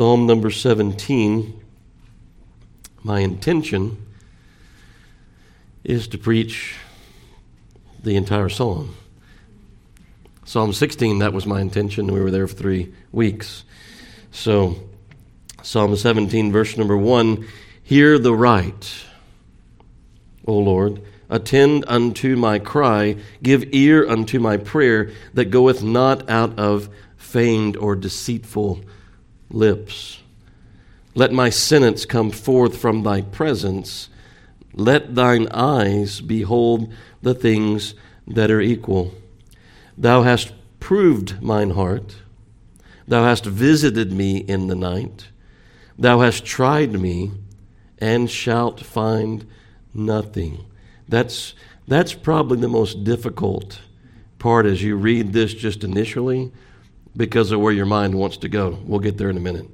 Psalm number 17, my intention is to preach the entire psalm. Psalm 16, that was my intention. We were there for three weeks. So, Psalm 17, verse number 1 Hear the right, O Lord. Attend unto my cry. Give ear unto my prayer that goeth not out of feigned or deceitful lips. Let my sentence come forth from thy presence. Let thine eyes behold the things that are equal. Thou hast proved mine heart. Thou hast visited me in the night. Thou hast tried me and shalt find nothing. That's, that's probably the most difficult part as you read this just initially because of where your mind wants to go. We'll get there in a minute.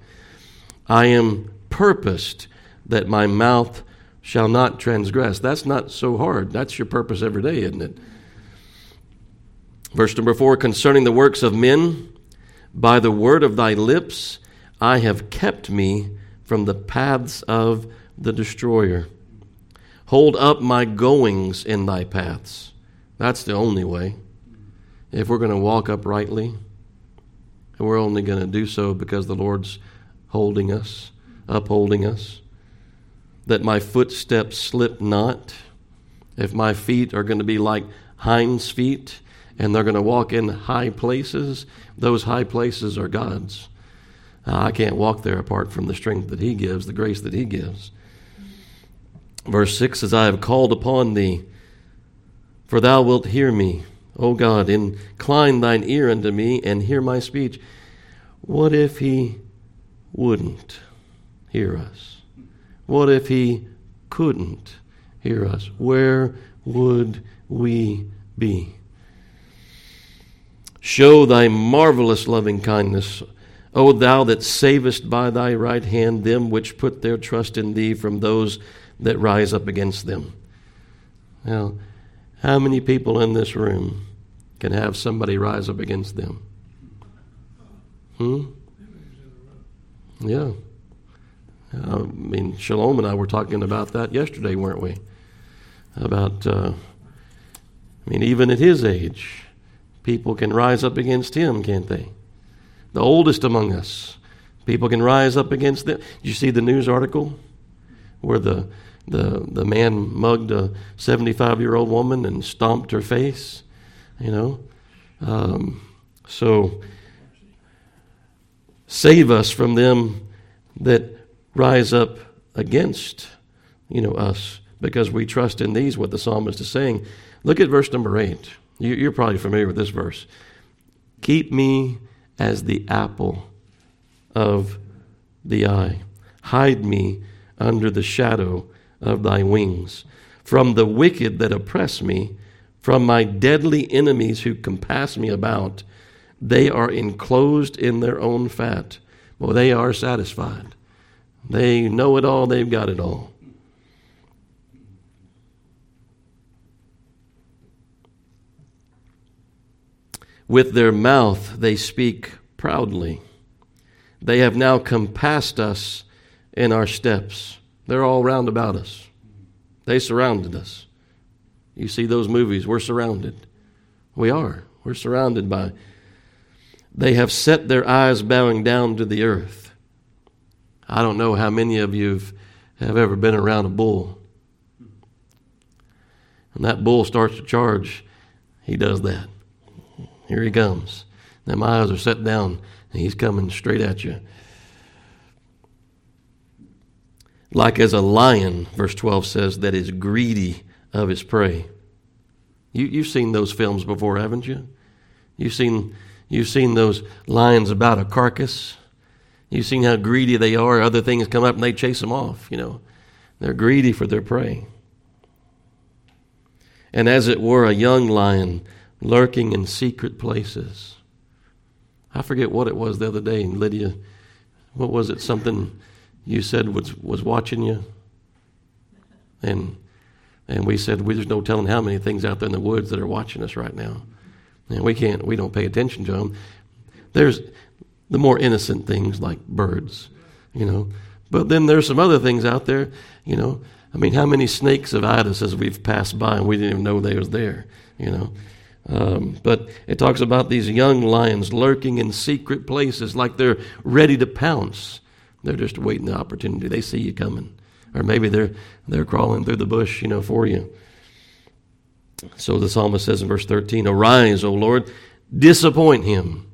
I am purposed that my mouth shall not transgress. That's not so hard. That's your purpose every day, isn't it? Verse number four concerning the works of men, by the word of thy lips, I have kept me from the paths of the destroyer. Hold up my goings in thy paths. That's the only way. If we're going to walk uprightly, and we're only going to do so because the Lord's holding us, upholding us. That my footsteps slip not. If my feet are going to be like hinds' feet and they're going to walk in high places, those high places are God's. I can't walk there apart from the strength that He gives, the grace that He gives. Verse 6 says, I have called upon Thee, for Thou wilt hear me. O God, incline thine ear unto me and hear my speech. What if he wouldn't hear us? What if he couldn't hear us? Where would we be? Show thy marvelous loving kindness, O thou that savest by thy right hand them which put their trust in thee from those that rise up against them. Now, how many people in this room can have somebody rise up against them? Hmm? Yeah. I mean, Shalom and I were talking about that yesterday, weren't we? About, uh, I mean, even at his age, people can rise up against him, can't they? The oldest among us, people can rise up against them. Did you see the news article where the the the man mugged a 75 year old woman and stomped her face? You know, um, so save us from them that rise up against you know us because we trust in these what the psalmist is saying. Look at verse number 8 you're probably familiar with this verse. Keep me as the apple of the eye. Hide me under the shadow of thy wings. From the wicked that oppress me from my deadly enemies who compass me about they are enclosed in their own fat. Well, they are satisfied. They know it all, they've got it all. With their mouth they speak proudly. They have now compassed us in our steps. They're all round about us. They surrounded us. You see those movies, we're surrounded. We are. We're surrounded by they have set their eyes bowing down to the earth. I don't know how many of you have ever been around a bull. And that bull starts to charge, he does that. Here he comes. Now my eyes are set down, and he's coming straight at you. Like as a lion, verse 12 says, that is greedy of his prey. You, you've seen those films before, haven't you? You've seen You've seen those lions about a carcass. You've seen how greedy they are. Other things come up and they chase them off, you know. They're greedy for their prey. And as it were, a young lion lurking in secret places. I forget what it was the other day, Lydia. What was it? Something you said was, was watching you? And, and we said, there's no telling how many things out there in the woods that are watching us right now. And we can't, we don't pay attention to them. There's the more innocent things like birds. you know. But then there's some other things out there, you know. I mean, how many snakes of us as we've passed by and we didn't even know they was there, you know. Um, but it talks about these young lions lurking in secret places like they're ready to pounce. They're just waiting the opportunity. They see you coming. Or maybe they're, they're crawling through the bush, you know, for you. So the psalmist says in verse 13, Arise, O Lord, disappoint him.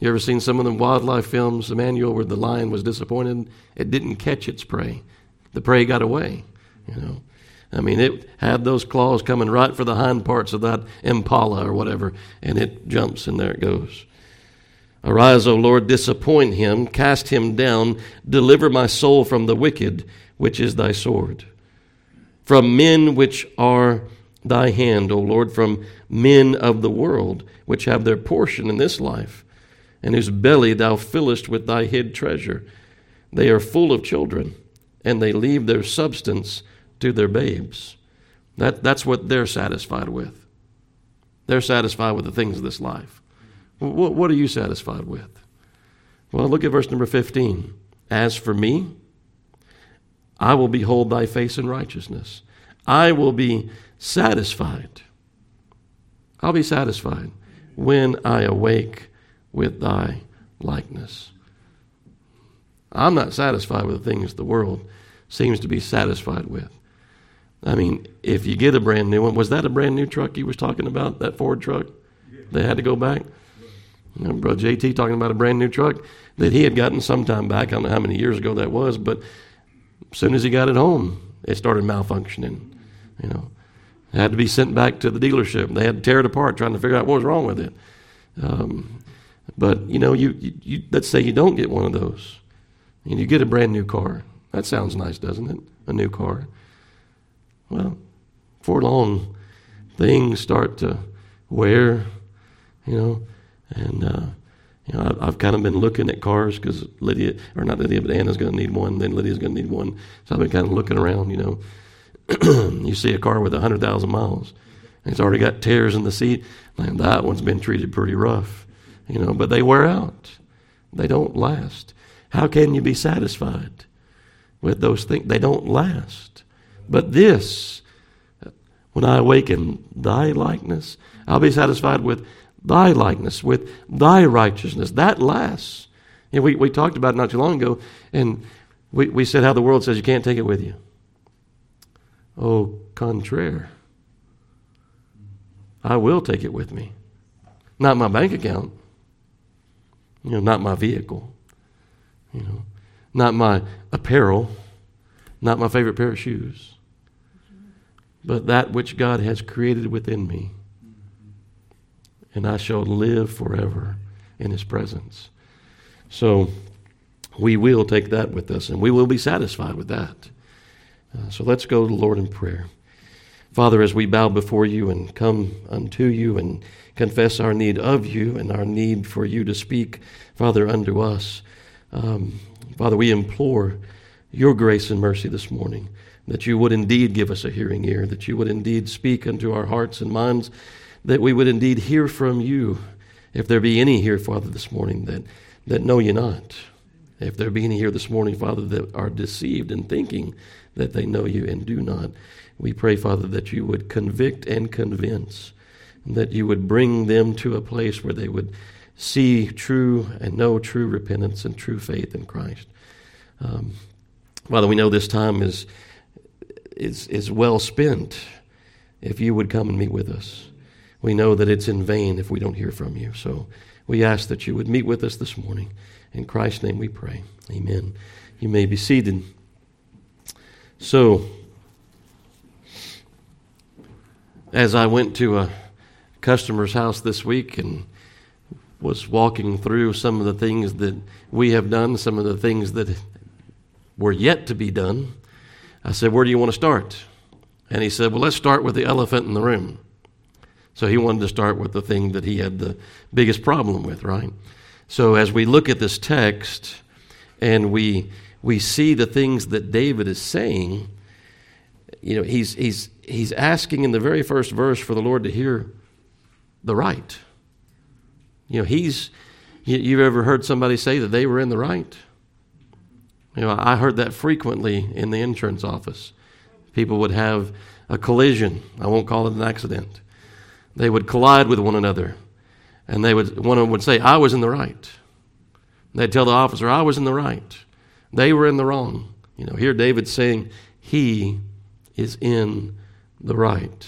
You ever seen some of the wildlife films, Emmanuel, where the lion was disappointed? It didn't catch its prey. The prey got away, you know. I mean, it had those claws coming right for the hind parts of that impala or whatever, and it jumps and there it goes. Arise, O Lord, disappoint him, cast him down, deliver my soul from the wicked, which is thy sword. From men which are thy hand, O Lord, from men of the world, which have their portion in this life, and whose belly thou fillest with thy hid treasure. They are full of children, and they leave their substance to their babes. That, that's what they're satisfied with. They're satisfied with the things of this life. What, what are you satisfied with? Well, look at verse number 15. As for me, I will behold thy face in righteousness. I will be satisfied. I'll be satisfied when I awake with thy likeness. I'm not satisfied with the things the world seems to be satisfied with. I mean, if you get a brand new one, was that a brand new truck he was talking about, that Ford truck? They had to go back? You know, JT talking about a brand new truck that he had gotten some time back. I don't know how many years ago that was, but as soon as he got it home, it started malfunctioning. You know, it had to be sent back to the dealership. They had to tear it apart, trying to figure out what was wrong with it. Um, but you know, you, you, you, let's say you don't get one of those, and you get a brand new car. That sounds nice, doesn't it? A new car. Well, for long, things start to wear, you know, and uh, you know I, have kind of been looking at cars because Lydia, or not Lydia, but Anna's going to need one. Then Lydia's going to need one. So I've been kind of looking around, you know. you see a car with 100,000 miles, and it's already got tears in the seat. And that one's been treated pretty rough, you know, but they wear out. They don't last. How can you be satisfied with those things? They don't last. But this, when I awaken thy likeness, I'll be satisfied with thy likeness, with thy righteousness. That lasts. We, we talked about it not too long ago, and we, we said how the world says you can't take it with you. Oh, contraire. I will take it with me. Not my bank account. You know, not my vehicle. You know, not my apparel. Not my favorite pair of shoes but that which God has created within me. And I shall live forever in his presence. So we will take that with us, and we will be satisfied with that. Uh, so let's go to the Lord in prayer. Father, as we bow before you and come unto you and confess our need of you and our need for you to speak, Father, unto us, um, Father, we implore your grace and mercy this morning that you would indeed give us a hearing ear, that you would indeed speak unto our hearts and minds, that we would indeed hear from you. If there be any here, Father, this morning that, that know you not, if there be any here this morning, Father, that are deceived in thinking that they know you and do not, we pray, Father, that you would convict and convince, and that you would bring them to a place where they would see true and know true repentance and true faith in Christ. Um, Father, we know this time is is, is well spent if you would come and meet with us. We know that it's in vain if we don't hear from you. So we ask that you would meet with us this morning. In Christ's name we pray. Amen. You may be seated. So, as I went to a customer's house this week and was walking through some of the things that we have done, some of the things that were yet to be done, I said, Where do you want to start? And he said, Well, let's start with the elephant in the room. So he wanted to start with the thing that he had the biggest problem with, right? So as we look at this text and we we see the things that David is saying, you know, he's he's he's asking in the very first verse for the Lord to hear the right. You know, he's you, you've ever heard somebody say that they were in the right? You know, I heard that frequently in the insurance office. People would have a collision. I won't call it an accident. They would collide with one another, and they would one of them would say, "I was in the right." They'd tell the officer, "I was in the right." They were in the wrong. You know, here David's saying he is in the right.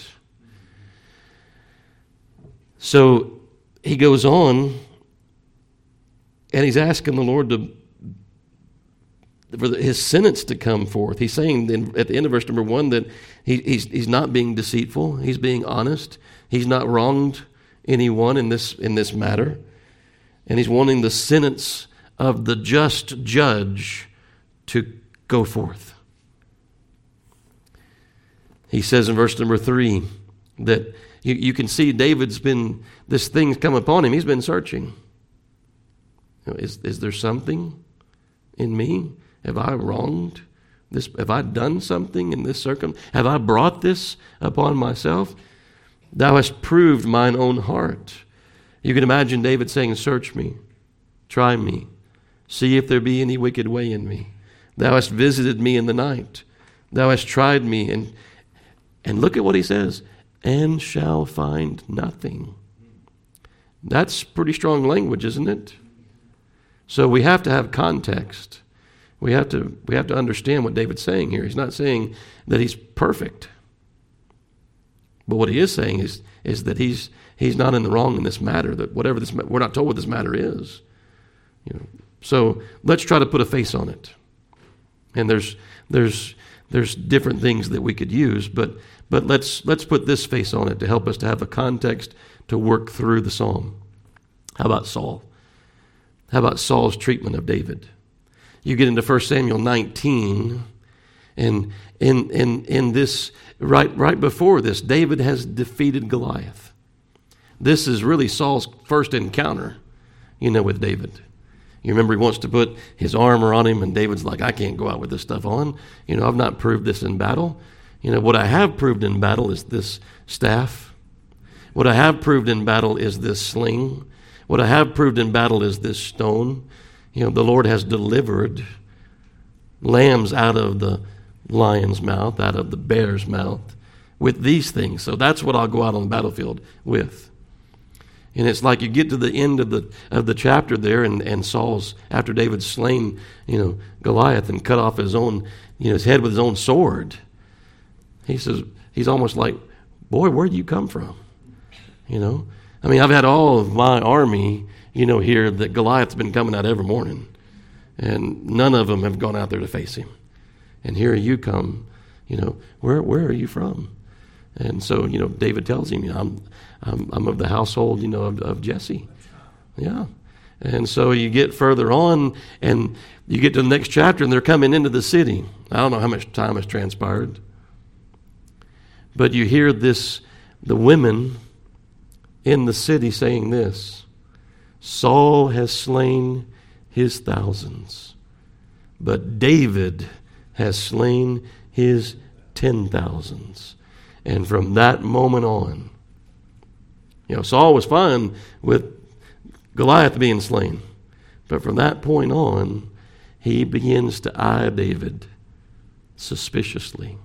So he goes on and he's asking the Lord to for his sentence to come forth. He's saying in, at the end of verse number one that he, he's, he's not being deceitful, he's being honest, he's not wronged anyone in this, in this matter, and he's wanting the sentence of the just judge to go forth. He says in verse number three that you, you can see David's been, this thing's come upon him, he's been searching. Is, is there something in me? Have I wronged this? Have I done something in this circum? Have I brought this upon myself? Thou hast proved mine own heart. You can imagine David saying, Search me, try me, see if there be any wicked way in me. Thou hast visited me in the night. Thou hast tried me. And, and look at what he says, and shall find nothing. That's pretty strong language, isn't it? So we have to have context. We have to, we have to understand what David's saying here. He's not saying that he's perfect. But what he is saying is, is that he's, he's not in the wrong in this matter, that whatever this, we're not told what this matter is. You know, so let's try to put a face on it. And there's, there's, there's different things that we could use, but, but let's, let's put this face on it to help us to have a context to work through the psalm. How about Saul? How about Saul's treatment of David? you get into 1 Samuel 19, and in, in, in this, right, right before this, David has defeated Goliath. This is really Saul's first encounter, you know, with David. You remember he wants to put his armor on him, and David's like, I can't go out with this stuff on. You know, I've not proved this in battle. You know, what I have proved in battle is this staff. What I have proved in battle is this sling. What I have proved in battle is this stone. You know, the Lord has delivered lambs out of the lion's mouth, out of the bear's mouth, with these things. So that's what I'll go out on the battlefield with. And it's like you get to the end of the of the chapter there, and, and Saul's after David's slain, you know, Goliath and cut off his own, you know, his head with his own sword. He says he's almost like, boy, where'd you come from? You know, I mean, I've had all of my army you know, here that Goliath's been coming out every morning, and none of them have gone out there to face him. And here you come, you know, where where are you from? And so, you know, David tells him, I'm I'm, I'm of the household, you know, of, of Jesse. Yeah. And so you get further on, and you get to the next chapter, and they're coming into the city. I don't know how much time has transpired, but you hear this the women in the city saying this Saul has slain his thousands, but David has slain his ten thousands. And from that moment on, you know, Saul was fine with Goliath being slain. But from that point on, he begins to eye David suspiciously.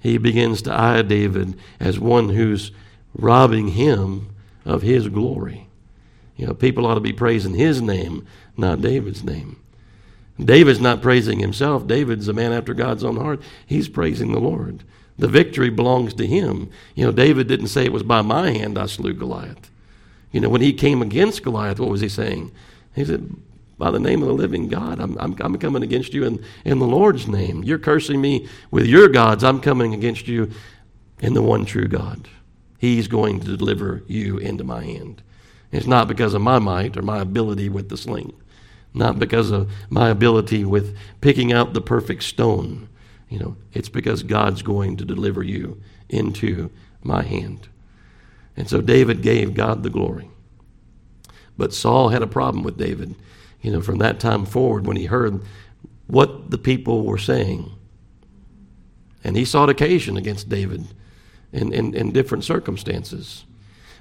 He begins to eye David as one who's robbing him of his glory. You know, people ought to be praising his name, not David's name. David's not praising himself. David's a man after God's own heart. He's praising the Lord. The victory belongs to him. You know, David didn't say it was by my hand I slew Goliath. You know, when he came against Goliath, what was he saying? He said, By the name of the living God, I'm, I'm, I'm coming against you in, in the Lord's name. You're cursing me with your gods. I'm coming against you in the one true God. He's going to deliver you into my hand. It's not because of my might or my ability with the sling, not because of my ability with picking out the perfect stone. You know, it's because God's going to deliver you into my hand. And so David gave God the glory. But Saul had a problem with David, you know, from that time forward when he heard what the people were saying. And he sought occasion against David in, in, in different circumstances.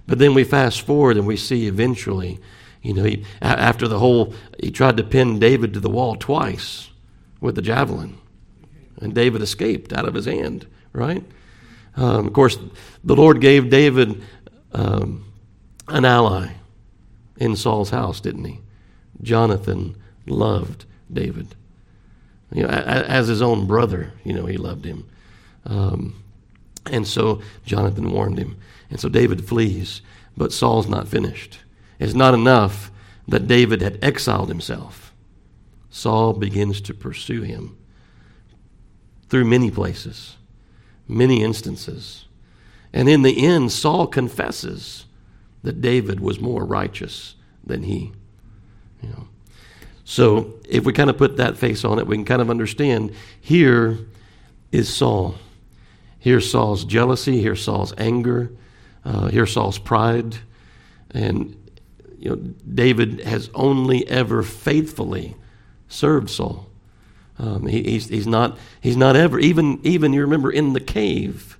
But then we fast forward and we see eventually, you know, he, after the whole, he tried to pin David to the wall twice. with the javelin. And David escaped out of his hand, right? Um, of course, the Lord gave David um, an ally in Saul's house, didn't he? Jonathan loved David. You know, as his own brother, you know, he loved him. Um, and so Jonathan warned him. And so David flees, but Saul's not finished. It's not enough that David had exiled himself. Saul begins to pursue him through many places, many instances. And in the end, Saul confesses that David was more righteous than he. You know. So if we kind of put that face on it, we can kind of understand here is Saul. Here's Saul's jealousy, here's Saul's anger, uh, here's Saul's pride. And you know, David has only ever faithfully served Saul. Um, he, he's, he's, not, he's not ever, even, even you remember in the cave,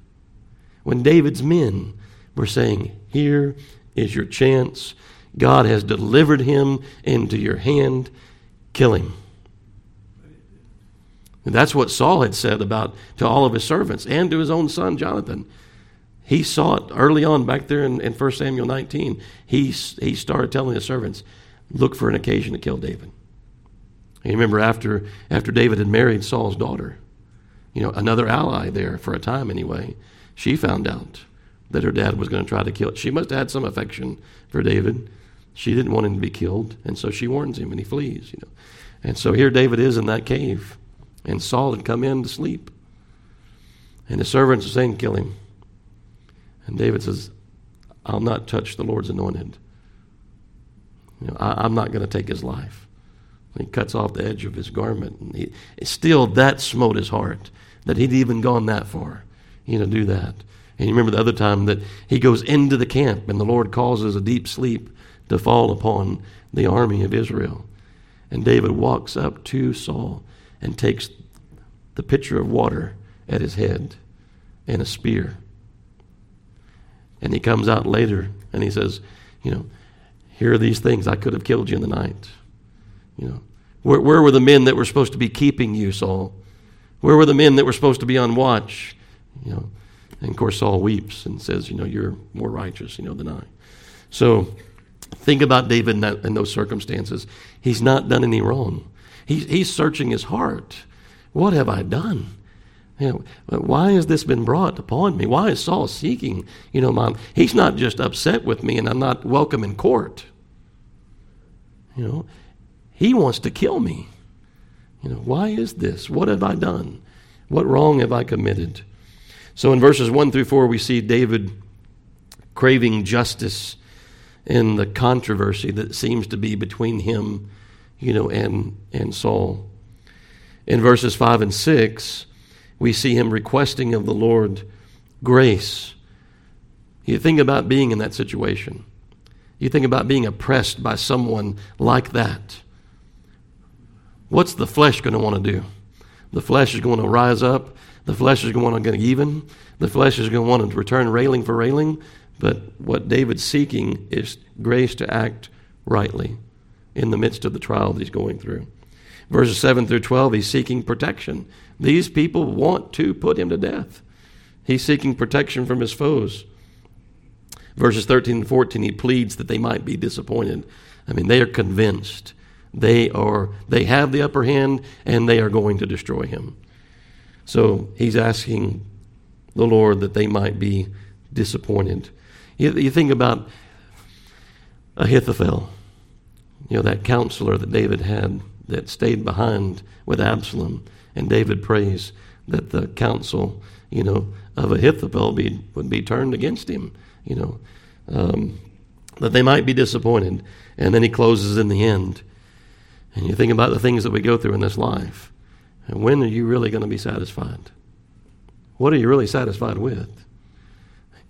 when David's men were saying, Here is your chance. God has delivered him into your hand. Kill him. And that's what Saul had said about to all of his servants and to his own son Jonathan. He saw it early on back there in, in 1 Samuel 19. He, he started telling his servants, look for an occasion to kill David. And you remember after, after David had married Saul's daughter, you know, another ally there for a time anyway, she found out that her dad was going to try to kill. She must have had some affection for David. She didn't want him to be killed, and so she warns him, and he flees. You know, and so here David is in that cave, and Saul had come in to sleep, and the servants are saying, "Kill him." And David says, "I'll not touch the Lord's anointed. You know, I, am not going to take his life." He cuts off the edge of his garment, and he, still that smote his heart that he'd even gone that far, you know, do that. And you remember the other time that he goes into the camp and the Lord causes a deep sleep to fall upon the army of Israel. And David walks up to Saul and takes the pitcher of water at his head and a spear. And he comes out later and he says, You know, here are these things. I could have killed you in the night. You know, where, where were the men that were supposed to be keeping you, Saul? Where were the men that were supposed to be on watch? You know, and of course, Saul weeps and says, You know, you're more righteous, you know, than I. So think about David in, that, in those circumstances. He's not done any wrong. He's, he's searching his heart. What have I done? You know, why has this been brought upon me? Why is Saul seeking? You know, mom, he's not just upset with me and I'm not welcome in court. You know, he wants to kill me. You know, why is this? What have I done? What wrong have I committed? So in verses 1 through 4, we see David craving justice in the controversy that seems to be between him, you know, and, and Saul. In verses 5 and 6, we see him requesting of the Lord grace. You think about being in that situation. You think about being oppressed by someone like that. What's the flesh going to want to do? The flesh is going to rise up the flesh is going to want to get even. The flesh is going to want to return railing for railing. But what David's seeking is grace to act rightly in the midst of the trial that he's going through. Verses 7 through 12, he's seeking protection. These people want to put him to death. He's seeking protection from his foes. Verses 13 and 14, he pleads that they might be disappointed. I mean, they are convinced they are they have the upper hand and they are going to destroy him. So he's asking the Lord that they might be disappointed. You, you think about Ahithophel, you know, that counselor that David had that stayed behind with Absalom, and David prays that the counsel, you know, of Ahithophel be, would be turned against him, you know, um, that they might be disappointed. And then he closes in the end. And you think about the things that we go through in this life. And when are you really going to be satisfied? What are you really satisfied with?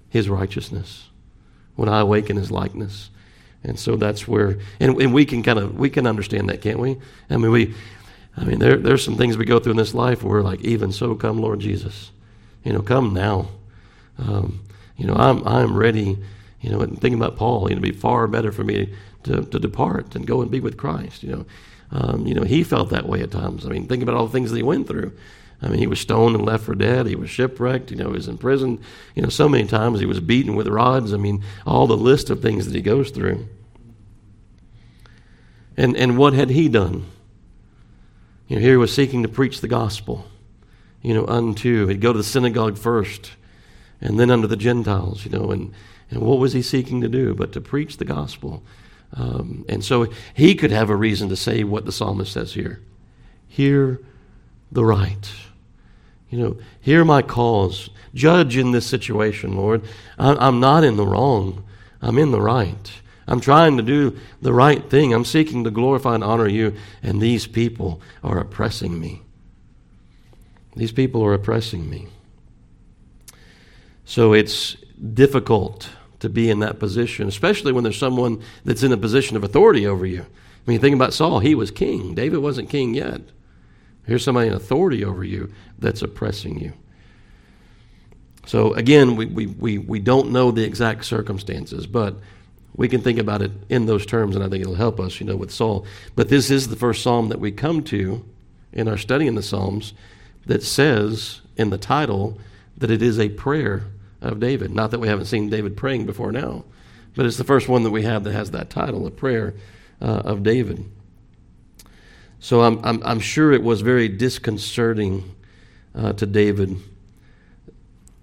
His righteousness. When I awaken his likeness. And so that's where, and, and we can kind of, we can understand that, can't we? I mean, we, I mean, there, there's some things we go through in this life where like, even so, come Lord Jesus. You know, come now. Um, you know, I'm, I'm ready, you know, and thinking about Paul, you know, it'd be far better for me to, to depart and go and be with Christ, you know. Um, you know, he felt that way at times. I mean, think about all the things that he went through. I mean, he was stoned and left for dead. He was shipwrecked. You know, he was in prison. You know, so many times he was beaten with rods. I mean, all the list of things that he goes through. And, and what had he done? You know, here he was seeking to preach the gospel, you know, unto. He'd go to the synagogue first and then unto the Gentiles, you know, and, and what was he seeking to do but to preach the gospel? Um, and so he could have a reason to say what the psalmist says here Hear the right. You know, hear my cause. Judge in this situation, Lord. I'm not in the wrong, I'm in the right. I'm trying to do the right thing. I'm seeking to glorify and honor you, and these people are oppressing me. These people are oppressing me. So it's difficult to be in that position, especially when there's someone that's in a position of authority over you. I mean, think about Saul. He was king. David wasn't king yet. Here's somebody in authority over you that's oppressing you. So again, we, we, we, we don't know the exact circumstances, but we can think about it in those terms, and I think it'll help us, you know, with Saul. But this is the first psalm that we come to in our study in the Psalms that says in the title that it is a prayer of David. Not that we haven't seen David praying before now, but it's the first one that we have that has that title, a prayer uh, of David. So I'm, I'm, I'm, sure it was very disconcerting uh, to David.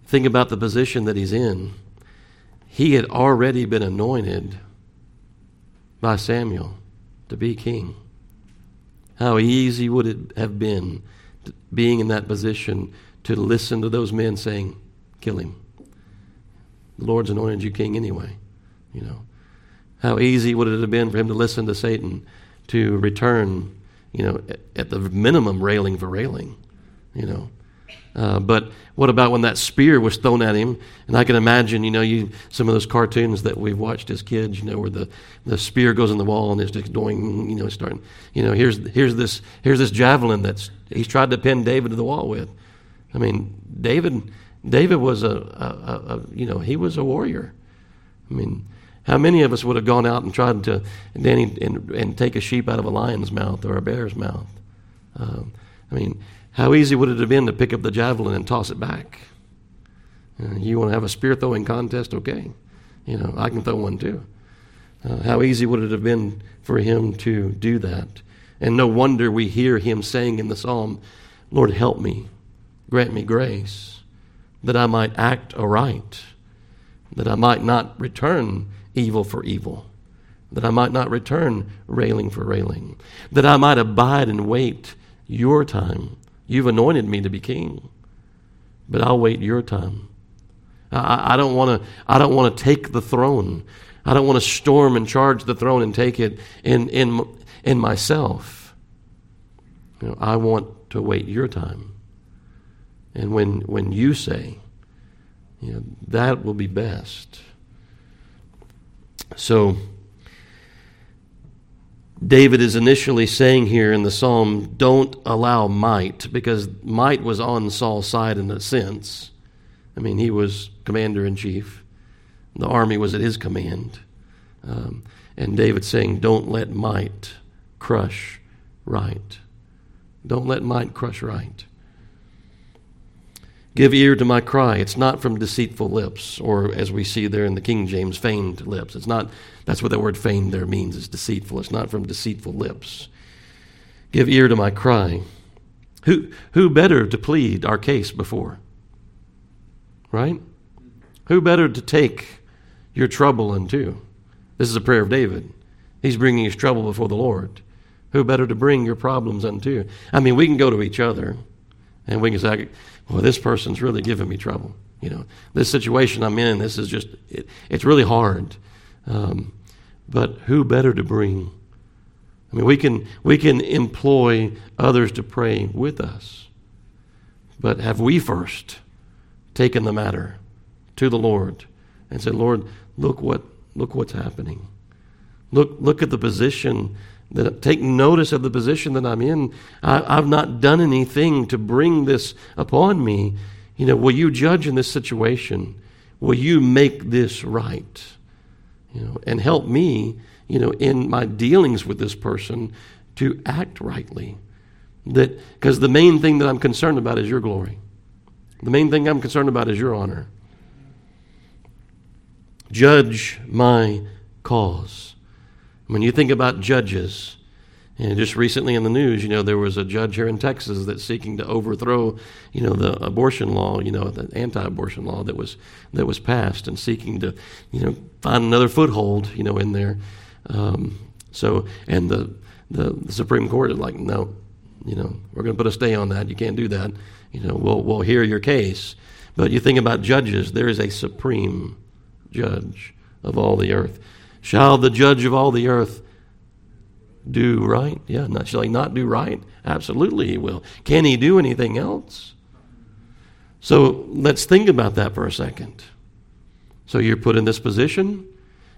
Think about the position that he's in he had already been anointed by Samuel to be king. How easy would it have been being in that position to listen to those men saying, Kill him. The Lord's anointed you king anyway. You know. How easy would it have been for him to listen to Satan to return, you know, at the minimum railing for railing, you know. Uh, but what about when that spear was thrown at him? And I can imagine, you know, you some of those cartoons that we've watched as kids, you know, where the, the spear goes in the wall and it's just going, you know, starting, you know, here's here's this here's this javelin that's he's tried to pin David to the wall with. I mean, David David was a, a, a you know he was a warrior. I mean, how many of us would have gone out and tried to Danny and, and take a sheep out of a lion's mouth or a bear's mouth? Um, I mean how easy would it have been to pick up the javelin and toss it back? Uh, you want to have a spear throwing contest? Okay. You know, I can throw one too. Uh, how easy would it have been for him to do that? And no wonder we hear him saying in the psalm, Lord, help me, grant me grace, that I might act aright, that I might not return evil for evil, that I might not return railing for railing, that I might abide and wait your time You've anointed me to be king, but I'll wait your time. I, I don't want to. I don't want to take the throne. I don't want to storm and charge the throne and take it in in in myself. You know, I want to wait your time. And when when you say, you know, that will be best. So David is initially saying here in the psalm, don't allow might, because might was on Saul's side in a sense. I mean, he was commander in chief, the army was at his command. Um, and David saying, don't let might crush right. Don't let might crush right. Give ear to my cry. It's not from deceitful lips, or as we see there in the King James, feigned lips. It's not, that's what that word feigned there means, is deceitful. It's not from deceitful lips. Give ear to my cry. Who, who better to plead our case before? Right? Who better to take your trouble unto? This is a prayer of David. He's bringing his trouble before the Lord. Who better to bring your problems unto? I mean, we can go to each other and we can say, well, this person's really giving me trouble. You know, this situation I'm in, this is just, it, it's really hard. Um, but who better to bring? I mean, we can, we can employ others to pray with us. But have we first taken the matter to the Lord and said, Lord, look what look what's happening. Look look at the position that take notice of the position that I'm in. I, have not done anything to bring this upon me. You know, will you judge in this situation? Will you make this right? You know, and help me, you know, in my dealings with this person to act rightly. That because the main thing that I'm concerned about is your glory. The main thing I'm concerned about is your honor. Judge my cause. When you think about judges, and just recently in the news, you know, there was a judge here in Texas that's seeking to overthrow, you know, the abortion law, you know, the anti-abortion law that was that was passed, and seeking to, you know, find another foothold, you know, in there. Um, so, and the, the the Supreme Court is like, no, you know, we're going to put a stay on that. You can't do that. You know, we'll we'll hear your case. But you think about judges. There is a supreme judge of all the earth. Shall the judge of all the earth do right? Yeah, not, shall he not do right? Absolutely he will. Can he do anything else? So let's think about that for a second. So you're put in this position,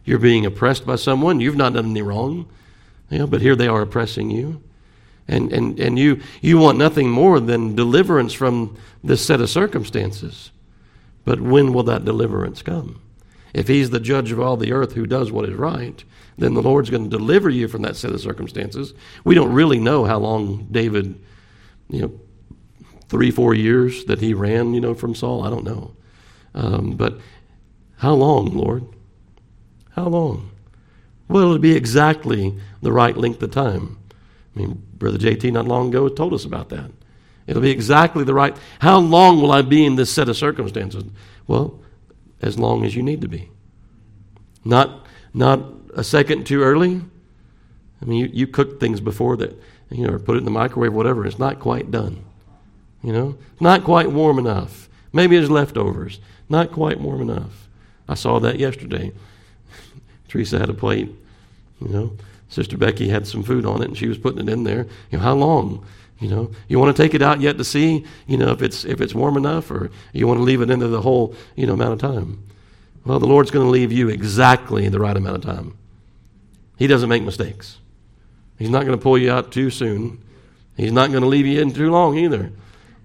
you're being oppressed by someone, you've not done any wrong, you know, but here they are oppressing you. And, and, and you, you want nothing more than deliverance from this set of circumstances. But when will that deliverance come? If he's the judge of all the earth who does what is right, then the Lord's going to deliver you from that set of circumstances. We don't really know how long David, you know, three, four years that he ran, you know, from Saul. I don't know. Um, but how long, Lord? How long? Well, it'll be exactly the right length of time. I mean, Brother JT not long ago told us about that. It'll be exactly the right. How long will I be in this set of circumstances? Well, as long as you need to be. Not, not a second too early. I mean, you, you cooked things before that, you know, or put it in the microwave, whatever. It's not quite done. You know, not quite warm enough. Maybe it's leftovers. Not quite warm enough. I saw that yesterday. Teresa had a plate. You know, Sister Becky had some food on it, and she was putting it in there. You know, how long? You know, you want to take it out yet to see, you know, if it's if it's warm enough, or you want to leave it into the whole, you know, amount of time. Well, the Lord's going to leave you exactly the right amount of time. He doesn't make mistakes. He's not going to pull you out too soon. He's not going to leave you in too long either.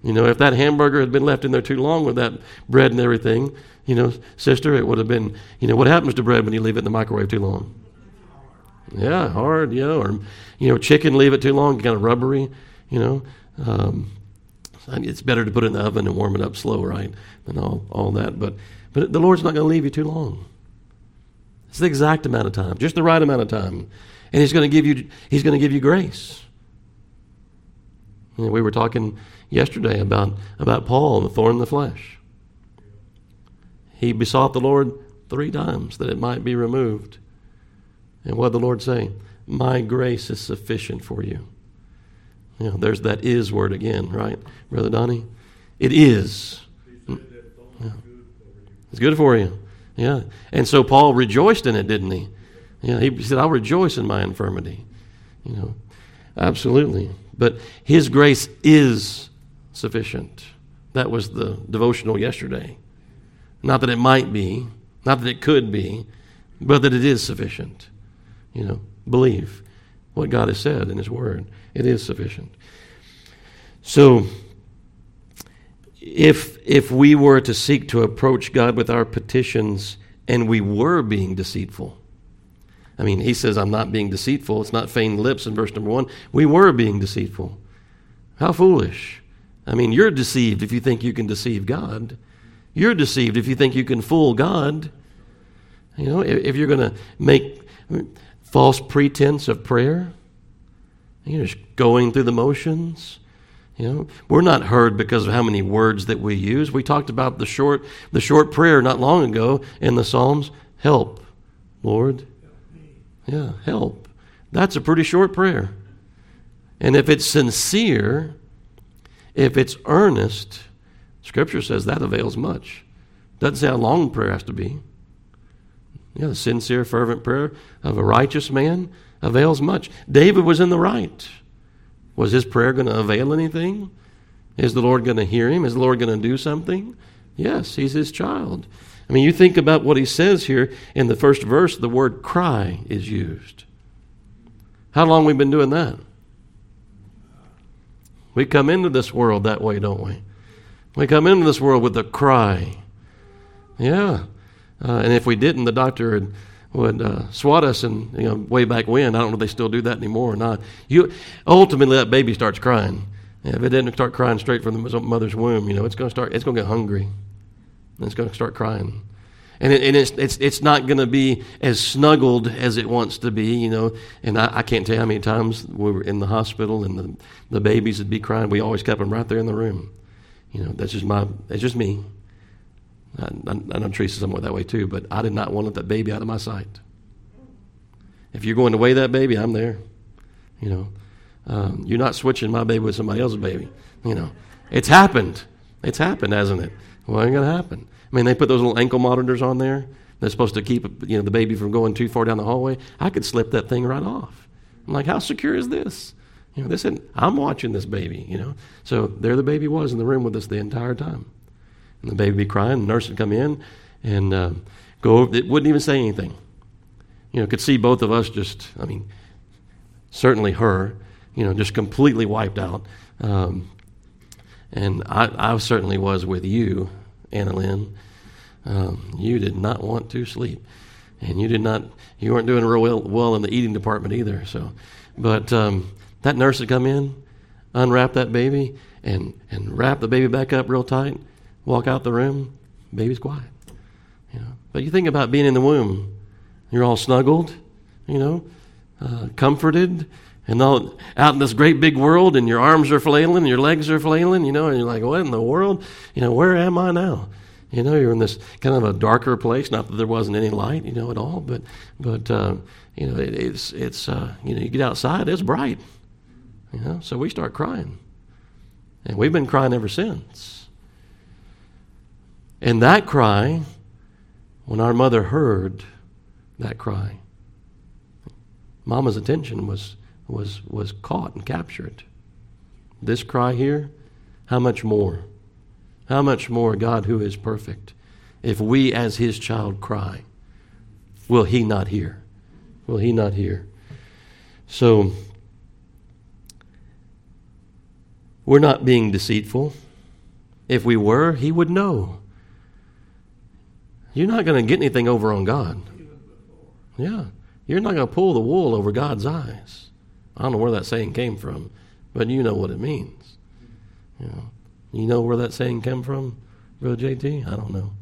You know, if that hamburger had been left in there too long with that bread and everything, you know, sister, it would have been, you know, what happens to bread when you leave it in the microwave too long? Yeah, hard, yeah. Or, you know, chicken, leave it too long, kind of rubbery, you know. Um, it's better to put it in the oven and warm it up slow, right? And all, all that. But, but the Lord's not going to leave you too long. It's the exact amount of time, just the right amount of time. And he's going to give you he's going to give you grace. You know, we were talking yesterday about, about Paul and the thorn in the flesh. He besought the Lord three times that it might be removed. And what did the Lord say? My grace is sufficient for you. You know, there's that is word again, right, Brother Donnie? It is. Yeah. It's good for you. Yeah. And so Paul rejoiced in it, didn't he? Yeah, he said, I'll rejoice in my infirmity. You know, absolutely. But his grace is sufficient. That was the devotional yesterday. Not that it might be, not that it could be, but that it is sufficient. You know, believe what God has said in his word. It is sufficient. So, if, if we were to seek to approach God with our petitions and we were being deceitful, I mean, he says, I'm not being deceitful. It's not feigned lips in verse number one. We were being deceitful. How foolish. I mean, you're deceived if you think you can deceive God. You're deceived if you think you can fool God. You know, if, if you're going to make false pretense of prayer, you're just going through the motions. You know, we're not heard because of how many words that we use. We talked about the short, the short prayer not long ago in the Psalms. Help, Lord. Yeah, help. That's a pretty short prayer. And if it's sincere, if it's earnest, Scripture says that avails much. Doesn't say how long prayer has to be. Yeah, the sincere, fervent prayer of a righteous man avails much. David was in the right. Was his prayer going to avail anything? Is the Lord going to hear him? Is the Lord going to do something? Yes, he's his child. I mean, you think about what he says here in the first verse, the word cry is used. How long we been doing that? We come into this world that way, don't we? We come into this world with a cry. Yeah. Uh, and if we didn't, the doctor would would uh, swat us, and you know, way back when, I don't know if they still do that anymore or not. You ultimately that baby starts crying. if it didn't start crying straight from the mother's womb, you know, it's going to start. It's going to get hungry, and it's going to start crying. And, it, and it's, it's, it's not going to be as snuggled as it wants to be, you know. And I, I, can't tell you how many times we were in the hospital and the, the babies would be crying. We always kept them right there in the room. You know, that's just my, that's just me. I, I, I know Teresa's somewhat that way too, but I did not want that baby out of my sight. If you're going to weigh that baby, I'm there. You know, um, you're not switching my baby with somebody else's baby. You know, it's happened. It's happened, hasn't it? Well, ain't gonna happen. I mean, they put those little ankle monitors on there. They're supposed to keep you know the baby from going too far down the hallway. I could slip that thing right off. I'm like, how secure is this? You know, this isn't, I'm watching this baby. You know, so there the baby was in the room with us the entire time. And the baby would be crying. The nurse would come in and uh, go over, it wouldn't even say anything. You know, could see both of us just, I mean, certainly her, you know, just completely wiped out. Um, and I, I, certainly was with you, Anna Lynn. Um, you did not want to sleep. And you did not, you weren't doing real well, well in the eating department either. So, but um, that nurse would come in, unwrap that baby, and, and wrap the baby back up real tight walk out the room, baby's quiet. You know, but you think about being in the womb, you're all snuggled, you know, uh, comforted, and all out in this great big world, and your arms are flailing, your legs are flailing, you know, and you're like, what in the world? You know, where am I now? You know, you're in this kind of a darker place. Not that there wasn't any light, you know, at all, but but uh, you know, it, it's it's uh, you know, you get outside, it's bright. You know, so we start crying, and we've been crying ever since. And that cry, when our mother heard that cry, Mama's attention was, was, was caught and captured. This cry here, how much more? How much more, God who is perfect, if we as His child cry, will He not hear? Will He not hear? So, we're not being deceitful. If we were, He would know. You're not going to get anything over on God. Yeah. You're not going to pull the wool over God's eyes. I don't know where that saying came from, but you know what it means. You know, you know where that saying came from, Brother JT? I don't know.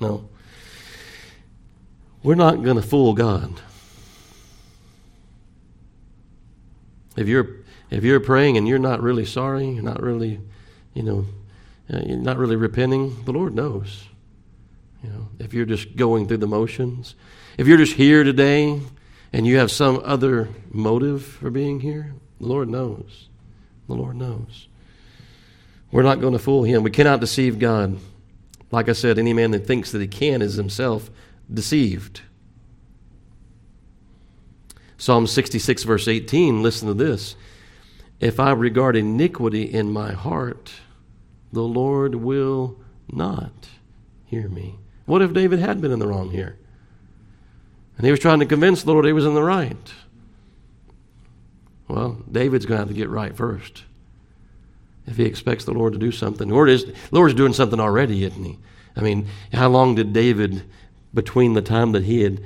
No. We're not going to fool God. If you're if you're praying and you're not really sorry, you're not really, you know, uh, you're not really repenting, the Lord knows. You know, if you're just going through the motions, if you're just here today and you have some other motive for being here, the Lord knows. The Lord knows. We're not going to fool him. We cannot deceive God. Like I said, any man that thinks that he can is himself deceived. Psalm 66, verse 18, listen to this. If I regard iniquity in my heart, the Lord will not hear me. What if David had been in the wrong here? And he was trying to convince the Lord he was in the right. Well, David's going to have to get right first. If he expects the Lord to do something. The Lord is, the Lord's doing something already, isn't he? I mean, how long did David, between the time that he had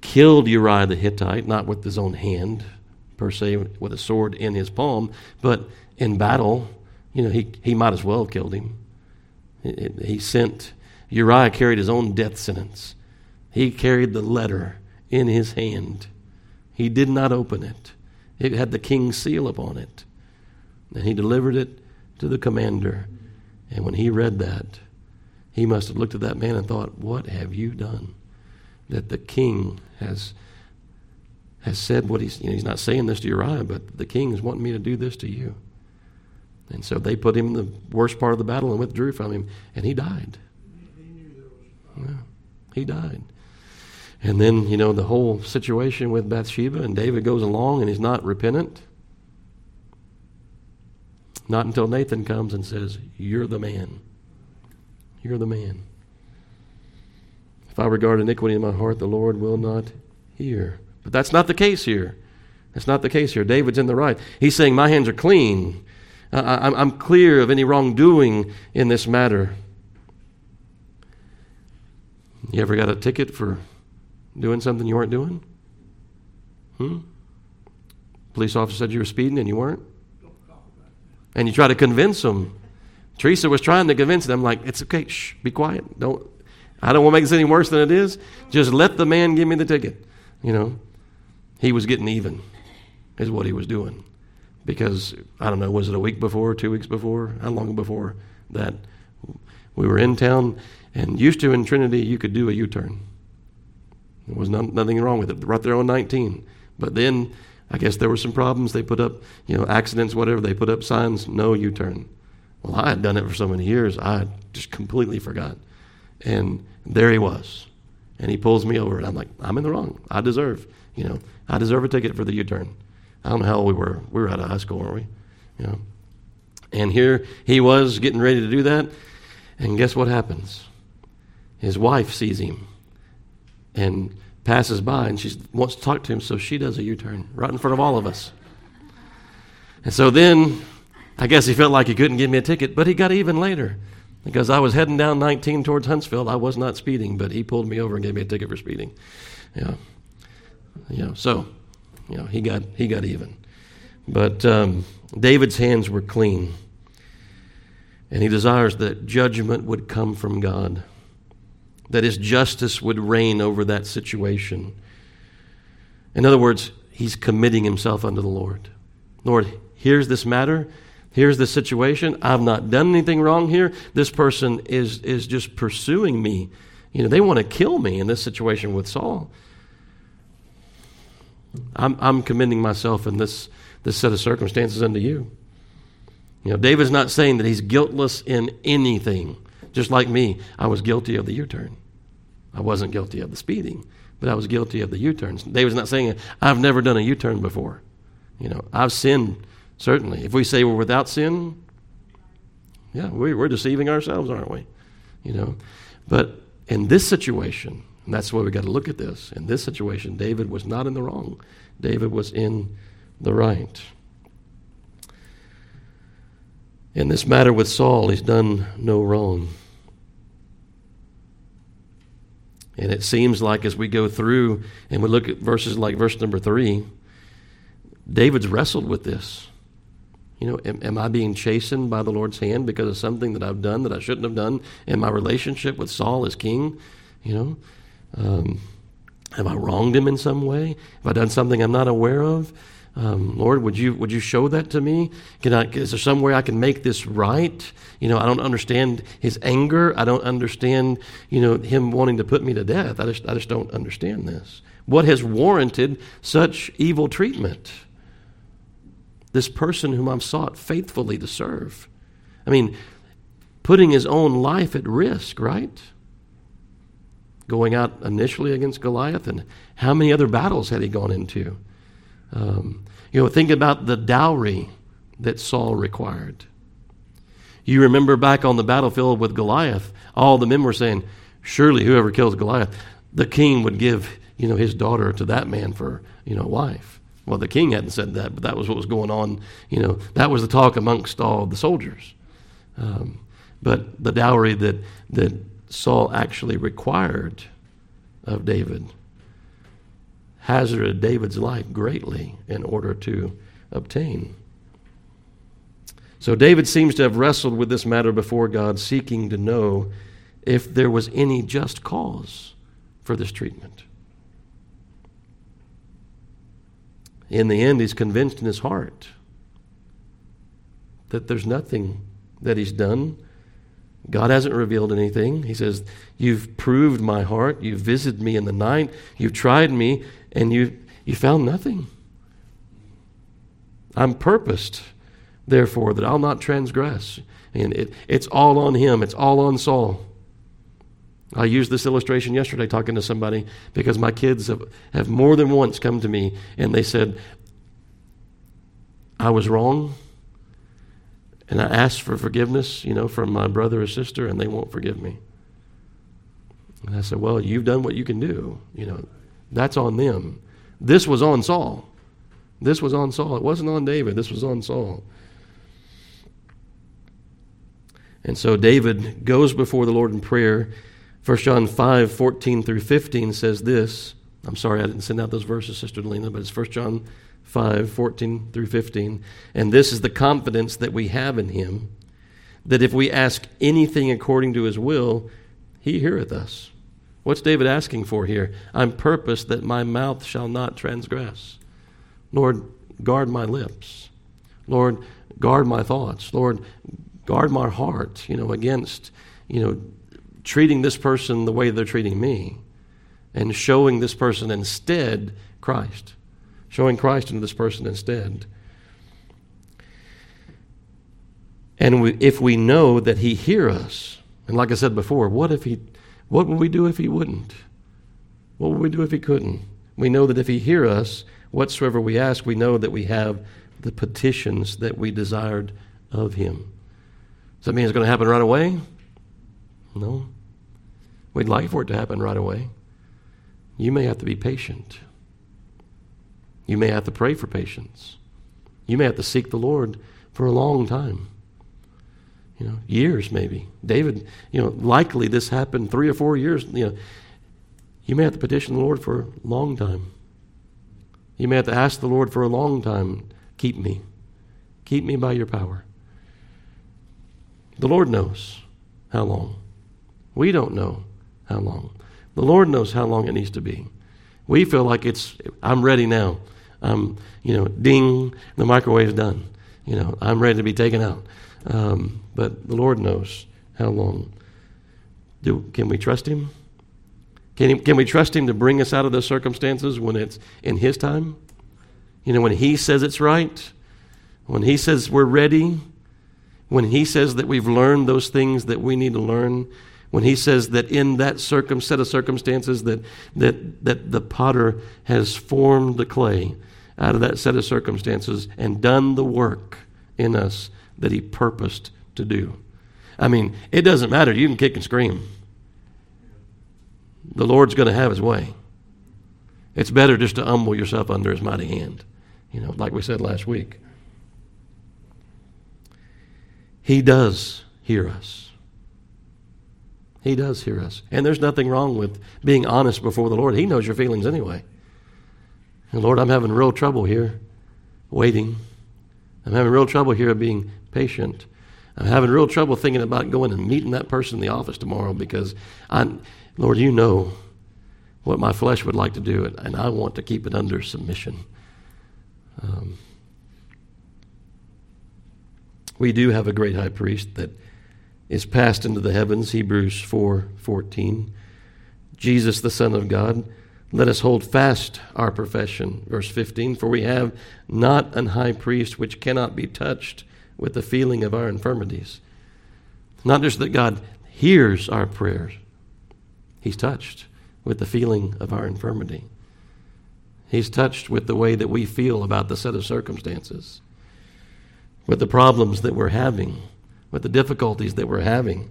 killed Uriah the Hittite, not with his own hand, per se, with a sword in his palm, but in battle, you know, he, he might as well have killed him. He sent Uriah carried his own death sentence. He carried the letter in his hand. He did not open it, it had the king's seal upon it. And he delivered it to the commander. And when he read that, he must have looked at that man and thought, What have you done? That the king has has said what he's you know, he's not saying this to Uriah, but the king is wanting me to do this to you. And so they put him in the worst part of the battle and withdrew from him, and he died. Yeah, he died. And then, you know, the whole situation with Bathsheba, and David goes along and he's not repentant. Not until Nathan comes and says, You're the man. You're the man. If I regard iniquity in my heart, the Lord will not hear. But that's not the case here. That's not the case here. David's in the right. He's saying, My hands are clean. I, am clear of any wrongdoing in this matter. You ever got a ticket for Doing something you weren't doing? Hmm? Police officer said you were speeding and you weren't? And you try to convince them. Teresa was trying to convince them, like, it's okay, shh, be quiet. Don't I don't want to make this any worse than it is. Just let the man give me the ticket. You know. He was getting even, is what he was doing. Because I don't know, was it a week before, two weeks before? How long before that we were in town and used to in Trinity you could do a U turn. There was none, nothing wrong with it, right there on 19. But then I guess there were some problems. They put up, you know, accidents, whatever. They put up signs, no U turn. Well, I had done it for so many years, I just completely forgot. And there he was. And he pulls me over, and I'm like, I'm in the wrong. I deserve, you know, I deserve a ticket for the U turn. I don't know how old we were. We were out of high school, weren't we? You know. And here he was getting ready to do that. And guess what happens? His wife sees him and passes by and she wants to talk to him, so she does a U turn right in front of all of us. And so then I guess he felt like he couldn't give me a ticket, but he got even later because I was heading down 19 towards Huntsville. I was not speeding, but he pulled me over and gave me a ticket for speeding. Yeah, know, so you know he got he got even, but um, David's hands were clean, and he desires that judgment would come from God that his justice would reign over that situation. In other words, he's committing himself unto the Lord. Lord, here's this matter. Here's the situation. I've not done anything wrong here. This person is, is just pursuing me. You know, they want to kill me in this situation with Saul. I'm, I'm commending myself in this, this set of circumstances unto you. You know, David's not saying that he's guiltless in anything. Just like me, I was guilty of the U turn. I wasn't guilty of the speeding, but I was guilty of the U turns. David's not saying, I've never done a U turn before. You know, I've sinned, certainly. If we say we're without sin, yeah, we, we're deceiving ourselves, aren't we? You know, but in this situation, and that's why we got to look at this. In this situation, David was not in the wrong, David was in the right. In this matter with Saul, he's done no wrong. And it seems like as we go through and we look at verses like verse number three, David's wrestled with this. You know, am, am, I being chastened by the Lord's hand because of something that I've done that I shouldn't have done in my relationship with Saul as king? You know, um, have I wronged him in some way? Have I done something I'm not aware of? Um, Lord, would you would you show that to me? Can I? Is there some way I can make this right? You know, I don't understand his anger. I don't understand, you know, him wanting to put me to death. I just I just don't understand this. What has warranted such evil treatment? This person whom I've sought faithfully to serve. I mean, putting his own life at risk, right? Going out initially against Goliath, and how many other battles had he gone into? Um, you know, think about the dowry that Saul required. You remember back on the battlefield with Goliath, all the men were saying, surely whoever kills Goliath, the king would give, you know, his daughter to that man for, you know, wife. Well, the king hadn't said that, but that was what was going on. You know, that was the talk amongst all the soldiers. Um, but the dowry that, that Saul actually required of David hazarded David's life greatly in order to obtain. So David seems to have wrestled with this matter before God, seeking to know if there was any just cause for this treatment. In the end, he's convinced in his heart that there's nothing that he's done. God hasn't revealed anything. He says, You've proved my heart. You've visited me in the night. You've tried me and you, you found nothing. I'm purposed, therefore, that I'll not transgress. And it, it's all on him, it's all on Saul. I used this illustration yesterday talking to somebody because my kids have, have more than once come to me and they said, I was wrong. And I asked for forgiveness, you know, from my brother or sister, and they won't forgive me. And I said, Well, you've done what you can do. You know, that's on them. This was on Saul. This was on Saul. It wasn't on David. This was on Saul. And so David goes before the Lord in prayer. 1 John 5 14 through 15 says this I'm sorry I didn't send out those verses, Sister Delina, but it's 1 John 5 14 through 15. And this is the confidence that we have in him that if we ask anything according to his will, he heareth us. What's David asking for here? I'm purposed that my mouth shall not transgress. Lord, guard my lips. Lord, guard my thoughts. Lord, guard my heart, you know, against, you know, treating this person the way they're treating me and showing this person instead Christ. Showing Christ into this person instead. And we, if we know that He hear us, and like I said before, what if He, what would we do if He wouldn't? What would we do if He couldn't? We know that if He hear us, whatsoever we ask, we know that we have the petitions that we desired of Him. Does that mean it's going to happen right away? No. We'd like for it to happen right away. You may have to be patient. You may have to pray for patience. You may have to seek the Lord for a long time you know, years maybe. David, you know, likely this happened three or four years. You know, you may have to petition the Lord for a long time. You may have to ask the Lord for a long time, keep me. Keep me by your power. The Lord knows how long. We don't know how long. The Lord knows how long it needs to be. We feel like it's, I'm ready now. I'm, you know, ding, the microwave's done. You know, I'm ready to be taken out. Um, but the Lord knows how long. Do, can we trust Him? Can, he, can we trust Him to bring us out of those circumstances when it's in His time? You know, when He says it's right, when He says we're ready, when He says that we've learned those things that we need to learn, when He says that in that circum, set of circumstances that, that, that the potter has formed the clay out of that set of circumstances and done the work in us that He purposed to do. I mean, it doesn't matter. You can kick and scream. The Lord's going to have His way. It's better just to humble yourself under His mighty hand, you know, like we said last week. He does hear us. He does hear us. And there's nothing wrong with being honest before the Lord. He knows your feelings anyway. And Lord, I'm having real trouble here waiting. I'm having real trouble here being patient. I'm having real trouble thinking about going and meeting that person in the office tomorrow because I'm, Lord, you know what my flesh would like to do, and I want to keep it under submission. Um, we do have a great high priest that is passed into the heavens, Hebrews 4 14. Jesus, the Son of God. Let us hold fast our profession. Verse 15 For we have not an high priest which cannot be touched with the feeling of our infirmities. Not just that God hears our prayers, He's touched with the feeling of our infirmity. He's touched with the way that we feel about the set of circumstances, with the problems that we're having, with the difficulties that we're having.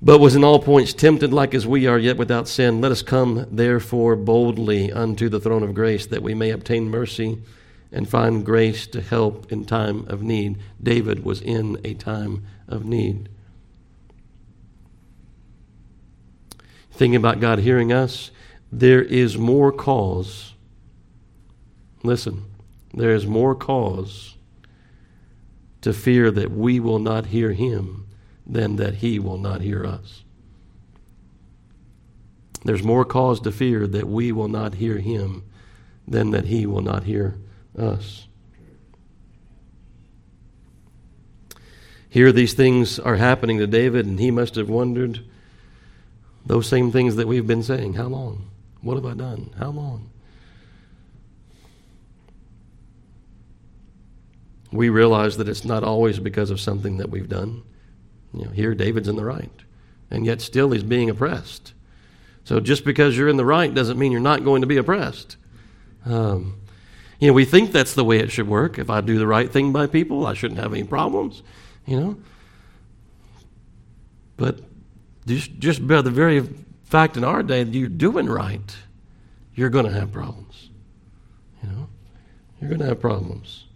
But was in all points tempted like as we are, yet without sin. Let us come, therefore, boldly unto the throne of grace, that we may obtain mercy and find grace to help in time of need. David was in a time of need. Thinking about God hearing us, there is more cause. Listen, there is more cause to fear that we will not hear him than that he will not hear us. There's more cause to fear that we will not hear him than that he will not hear us. Here, these things are happening to David, and he must have wondered those same things that we've been saying. How long? What have I done? How long? We realize that it's not always because of something that we've done. You know, here, David's in the right, and yet still he's being oppressed. So just because you're in the right doesn't mean you're not going to be oppressed. Um, you know, we think that's the way it should work. If I do the right thing by people, I shouldn't have any problems, you know. But just, just by the very fact in our day that you're doing right, you're going to have problems. You know, you're going to have problems.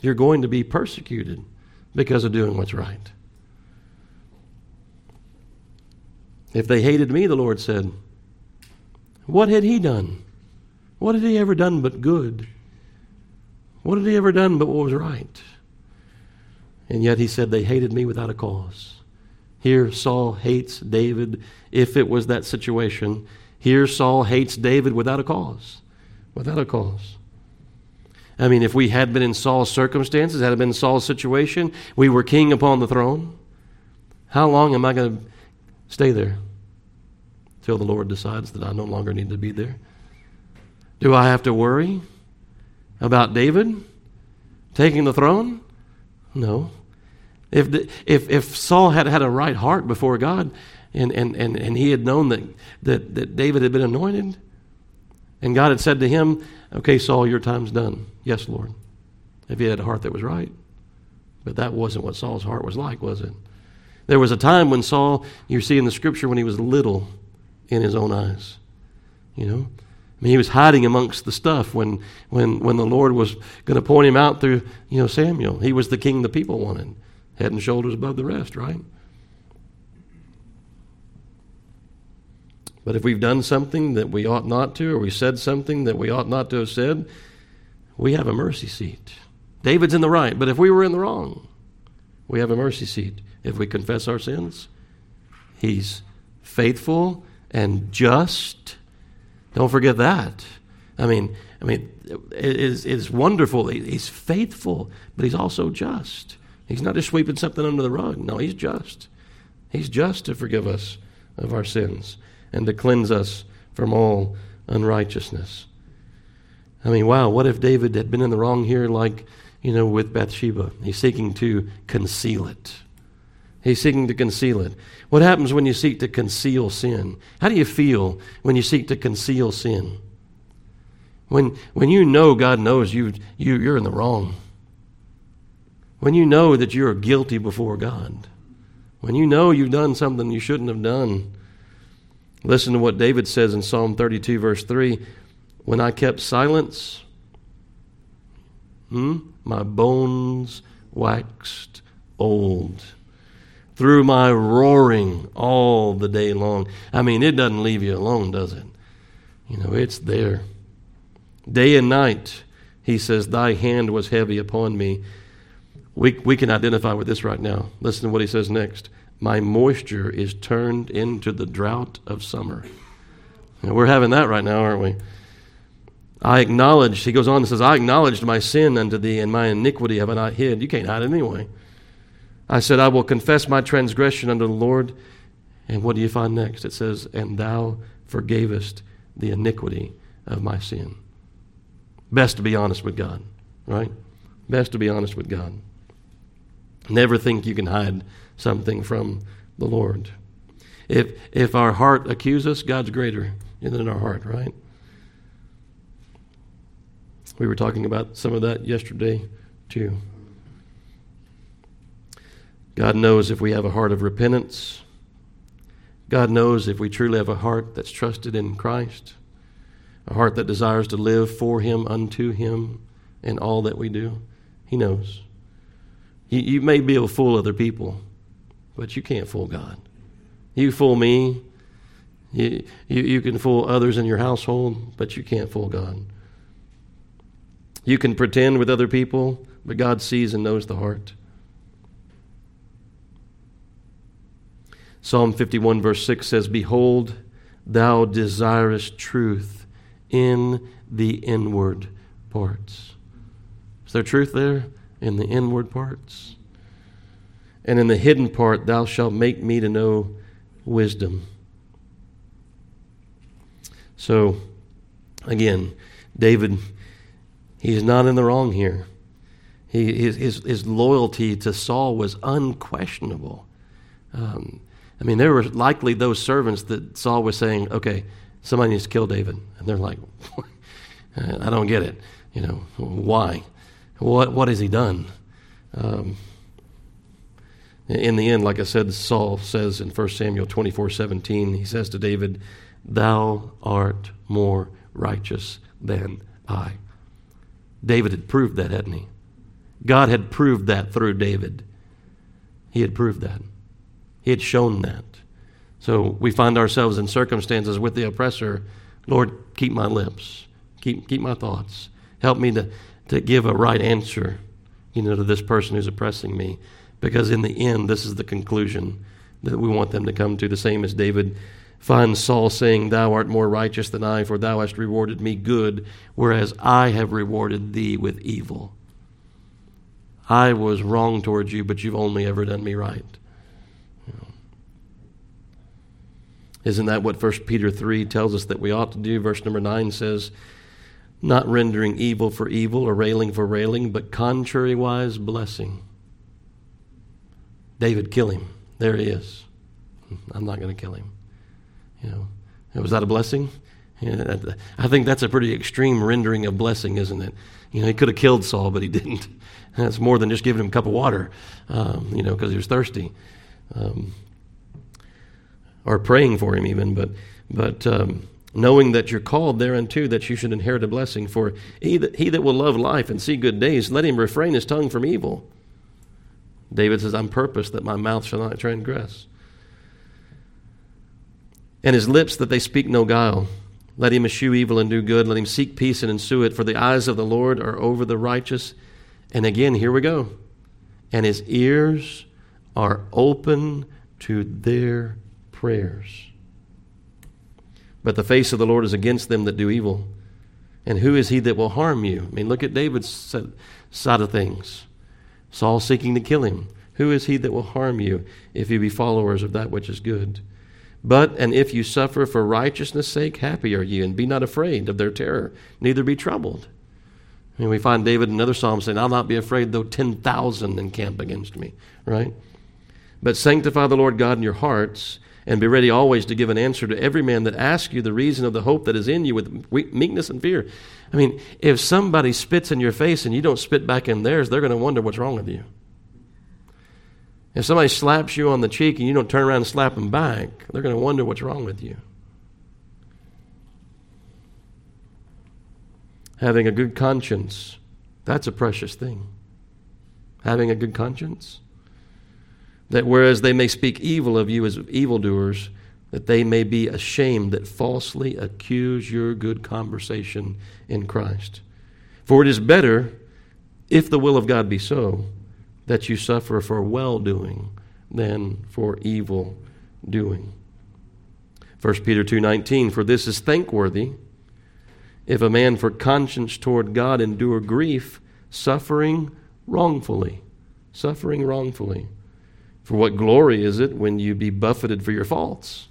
You're going to be persecuted because of doing what's right. If they hated me, the Lord said, what had he done? What had he ever done but good? What had he ever done but what was right? And yet he said, They hated me without a cause. Here, Saul hates David if it was that situation. Here, Saul hates David without a cause. Without a cause. I mean, if we had been in Saul's circumstances, had it been Saul's situation, we were king upon the throne, how long am I going to stay there? Till the Lord decides that I no longer need to be there. Do I have to worry about David taking the throne? No. If, if, if Saul had had a right heart before God and, and, and, and he had known that, that, that David had been anointed, and God had said to him, Okay, Saul, your time's done. Yes, Lord. If he had a heart that was right. But that wasn't what Saul's heart was like, was it? There was a time when Saul, you see in the scripture, when he was little in his own eyes. You know? I mean, he was hiding amongst the stuff when, when, when the Lord was going to point him out through, you know, Samuel. He was the king the people wanted, head and shoulders above the rest, right? But if we've done something that we ought not to, or we said something that we ought not to have said, we have a mercy seat. David's in the right, but if we were in the wrong, we have a mercy seat. If we confess our sins, he's faithful and just. Don't forget that. I mean, I mean, it is, it's wonderful. He's faithful, but he's also just. He's not just sweeping something under the rug. No, he's just. He's just to forgive us of our sins and to cleanse us from all unrighteousness. I mean, wow, what if David had been in the wrong here, like, you know, with Bathsheba? He's seeking to conceal it. He's seeking to conceal it. What happens when you seek to conceal sin? How do you feel when you seek to conceal sin? When, when you know God knows you, you, you're in the wrong. When you know that you're guilty before God. When you know you've done something you shouldn't have done. Listen to what David says in Psalm 32, verse 3 When I kept silence, hmm, my bones waxed old through my roaring all the day long. I mean, it doesn't leave you alone, does it? You know, it's there. Day and night, he says, Thy hand was heavy upon me. We, we can identify with this right now. Listen to what he says next. My moisture is turned into the drought of summer. And we're having that right now, aren't we? I acknowledged, he goes on and says, I acknowledged my sin unto thee, and my iniquity have I not hid. You can't hide it anyway. I said, I will confess my transgression unto the Lord. And what do you find next? It says, And thou forgavest the iniquity of my sin. Best to be honest with God, right? Best to be honest with God. Never think you can hide something from the Lord. If, if our heart accuses us, God's greater than our heart, right? We were talking about some of that yesterday, too. God knows if we have a heart of repentance. God knows if we truly have a heart that's trusted in Christ, a heart that desires to live for Him, unto Him, in all that we do. He knows. You, you may be able to fool other people, but you can't fool God. You fool me, you, you, you can fool others in your household, but you can't fool God. You can pretend with other people, but God sees and knows the heart. Psalm 51, verse 6 says, Behold, thou desirest truth in the inward parts. Is there truth there? In the inward parts? And in the hidden part, thou shalt make me to know wisdom. So, again, David, he's not in the wrong here. He, his, his, his loyalty to Saul was unquestionable. Um, I mean, there were likely those servants that Saul was saying, okay, somebody needs to kill David. And they're like, I don't get it. You know, why? What, what has he done? Um, in the end, like I said, Saul says in 1 Samuel 24 17, he says to David, Thou art more righteous than I. David had proved that, hadn't he? God had proved that through David. He had proved that. He had shown that. So we find ourselves in circumstances with the oppressor. Lord, keep my lips, keep, keep my thoughts. Help me to, to give a right answer, you know, to this person who's oppressing me. Because in the end, this is the conclusion that we want them to come to. The same as David finds Saul saying, Thou art more righteous than I, for thou hast rewarded me good, whereas I have rewarded thee with evil. I was wrong towards you, but you've only ever done me right. Isn't that what 1 Peter 3 tells us that we ought to do? Verse number 9 says, Not rendering evil for evil or railing for railing, but contrariwise blessing. David, kill him. There he is. I'm not going to kill him. You know, was that a blessing? I think that's a pretty extreme rendering of blessing, isn't it? You know, he could have killed Saul, but he didn't. That's more than just giving him a cup of water, um, you know, because he was thirsty. Um, or praying for him even, but, but um, knowing that you're called thereunto, that you should inherit a blessing. For he that, he that will love life and see good days, let him refrain his tongue from evil. David says, I'm purpose that my mouth shall not transgress. And his lips that they speak no guile. Let him eschew evil and do good. Let him seek peace and ensue it. For the eyes of the Lord are over the righteous. And again, here we go. And his ears are open to their prayers. But the face of the Lord is against them that do evil. And who is he that will harm you? I mean, look at David's side of things. Saul seeking to kill him. Who is he that will harm you if you be followers of that which is good? But, and if you suffer for righteousness' sake, happy are you, and be not afraid of their terror, neither be troubled. And we find David in another psalm saying, I'll not be afraid though 10,000 encamp against me, right? But sanctify the Lord God in your hearts, and be ready always to give an answer to every man that asks you the reason of the hope that is in you with meekness and fear. I mean, if somebody spits in your face and you don't spit back in theirs, they're going to wonder what's wrong with you. If somebody slaps you on the cheek and you don't turn around and slap them back, they're going to wonder what's wrong with you. Having a good conscience, that's a precious thing. Having a good conscience that whereas they may speak evil of you as evildoers, that they may be ashamed that falsely accuse your good conversation in Christ. For it is better, if the will of God be so, that you suffer for well doing than for evil doing. 1 Peter 2:19 For this is thankworthy if a man for conscience toward God endure grief suffering wrongfully suffering wrongfully for what glory is it when you be buffeted for your faults?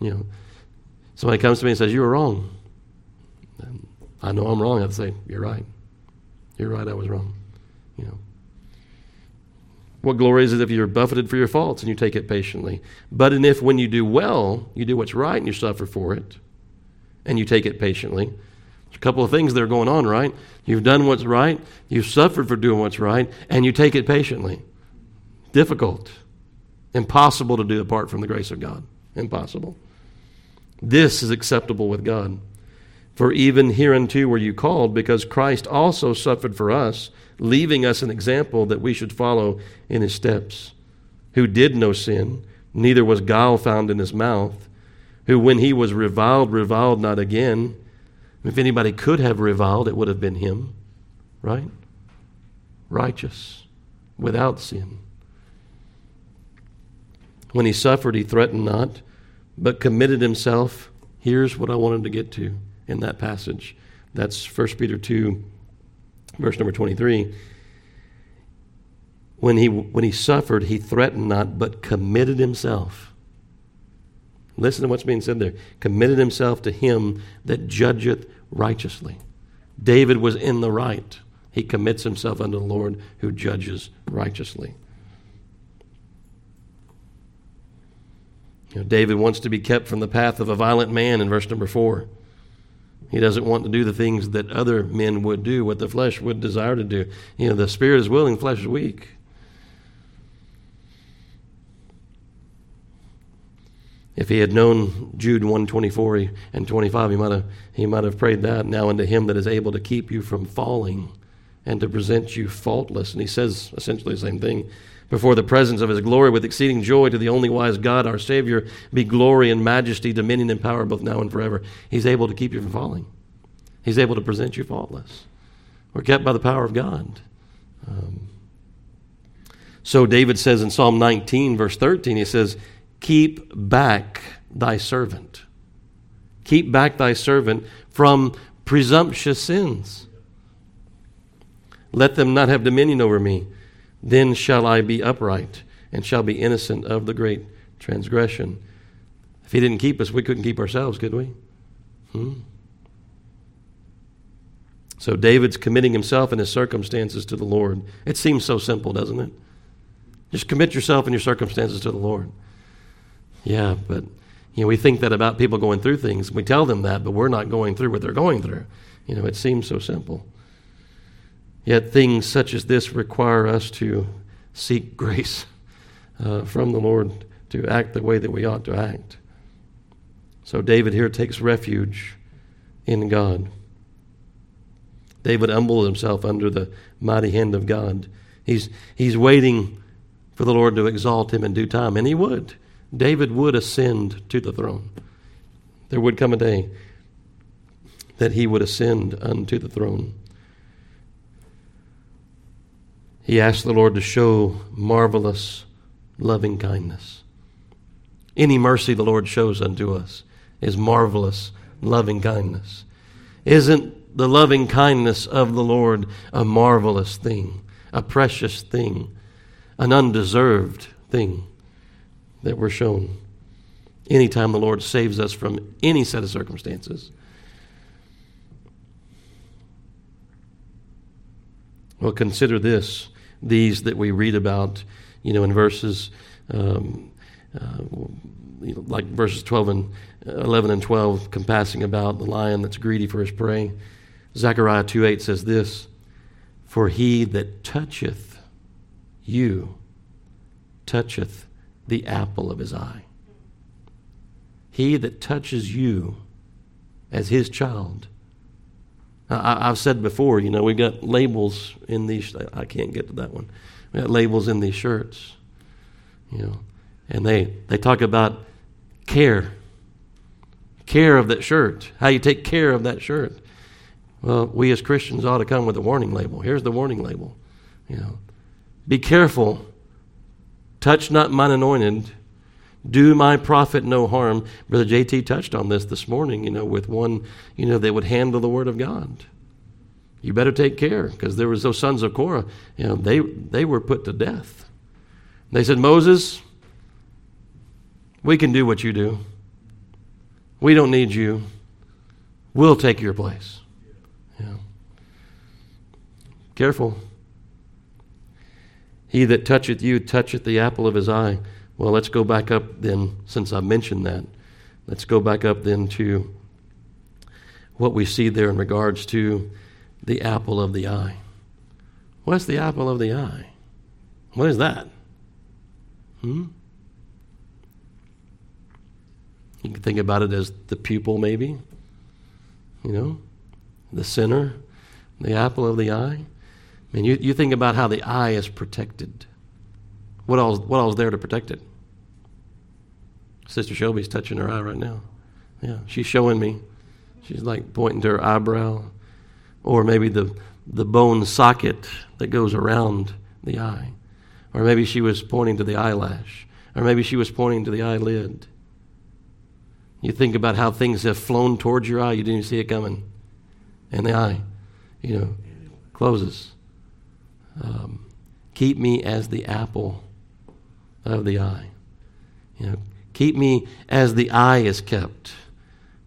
You know, somebody comes to me and says, You were wrong. And I know I'm wrong. I have to say, You're right. You're right, I was wrong. You know. What glory is it if you're buffeted for your faults and you take it patiently? But and if when you do well, you do what's right and you suffer for it, and you take it patiently, there's a couple of things that are going on, right? You've done what's right, you've suffered for doing what's right, and you take it patiently. Difficult. Impossible to do apart from the grace of God. Impossible. This is acceptable with God. For even hereunto were you called, because Christ also suffered for us, leaving us an example that we should follow in his steps, who did no sin, neither was guile found in his mouth, who when he was reviled, reviled not again. If anybody could have reviled, it would have been him, right? Righteous, without sin. When he suffered, he threatened not, but committed himself. Here's what I wanted to get to in that passage. That's 1 Peter 2, verse number 23. When he, when he suffered, he threatened not, but committed himself. Listen to what's being said there. Committed himself to him that judgeth righteously. David was in the right. He commits himself unto the Lord who judges righteously. You know, David wants to be kept from the path of a violent man in verse number four. He doesn't want to do the things that other men would do, what the flesh would desire to do. You know, the spirit is willing, flesh is weak. If he had known Jude 124 and 25, he might have, he might have prayed that. Now unto him that is able to keep you from falling and to present you faultless. And he says essentially the same thing. Before the presence of his glory with exceeding joy to the only wise God, our Savior, be glory and majesty, dominion and power both now and forever. He's able to keep you from falling. He's able to present you faultless. We're kept by the power of God. Um, so David says in Psalm 19, verse 13, he says, Keep back thy servant. Keep back thy servant from presumptuous sins. Let them not have dominion over me. Then shall I be upright and shall be innocent of the great transgression. If he didn't keep us, we couldn't keep ourselves, could we? Hmm? So David's committing himself and his circumstances to the Lord. It seems so simple, doesn't it? Just commit yourself and your circumstances to the Lord. Yeah, but you know, we think that about people going through things. We tell them that, but we're not going through what they're going through. You know, it seems so simple. Yet things such as this require us to seek grace uh, from the Lord to act the way that we ought to act. So David here takes refuge in God. David humbled himself under the mighty hand of God. He's, he's waiting for the Lord to exalt him in due time, and he would. David would ascend to the throne. There would come a day that he would ascend unto the throne. He asked the Lord to show marvelous loving kindness. Any mercy the Lord shows unto us is marvelous loving kindness. Isn't the loving kindness of the Lord a marvelous thing, a precious thing? an undeserved thing that we're shown anytime the Lord saves us from any set of circumstances. Well, consider this these that we read about, you know, in verses um, uh, like verses 12 and uh, 11 and 12, compassing about the lion that's greedy for his prey. Zechariah 2 8 says this For he that toucheth you toucheth the apple of his eye. He that touches you as his child. I, have said before, you know, we've got labels in these. I can't get to that one. We got labels in these shirts, you know, and they they talk about care, care of that shirt. How you take care of that shirt. Well, we as Christians ought to come with a warning label. Here's the warning label, you know. Be careful. Touch not mine anointed. Do my prophet no harm. Brother JT touched on this this morning, you know, with one, you know, that would handle the word of God. You better take care because there was those sons of Korah, you know, they, they were put to death. They said, Moses, we can do what you do. We don't need you. We'll take your place. Yeah. Careful. He that toucheth you toucheth the apple of his eye. Well, let's go back up then, since I mentioned that. Let's go back up then to what we see there in regards to the apple of the eye. What's the apple of the eye? What is that? Hmm? You can think about it as the pupil, maybe. You know, the center, the apple of the eye. I mean, you, you think about how the eye is protected. What else, what else is there to protect it? Sister Shelby's touching her eye right now. Yeah, she's showing me. She's like pointing to her eyebrow, or maybe the, the bone socket that goes around the eye. Or maybe she was pointing to the eyelash, or maybe she was pointing to the eyelid. You think about how things have flown towards your eye, you didn't see it coming. And the eye, you know, closes. Um, keep me as the apple of the eye. You know, keep me as the eye is kept.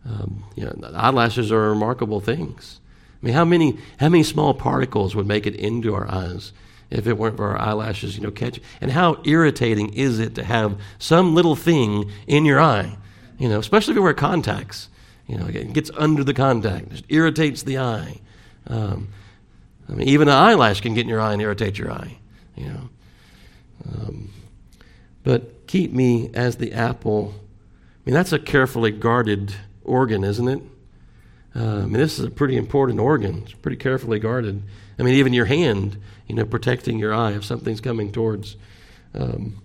Um, you know, eyelashes are remarkable things. I mean, how many how many small particles would make it into our eyes if it weren't for our eyelashes? You know, catch. And how irritating is it to have some little thing in your eye? You know, especially if you wear contacts. You know, it gets under the contact, it irritates the eye. Um, I mean, even an eyelash can get in your eye and irritate your eye, you know. Um, but keep me as the apple. I mean, that's a carefully guarded organ, isn't it? Uh, I mean, this is a pretty important organ. It's pretty carefully guarded. I mean, even your hand, you know, protecting your eye if something's coming towards um,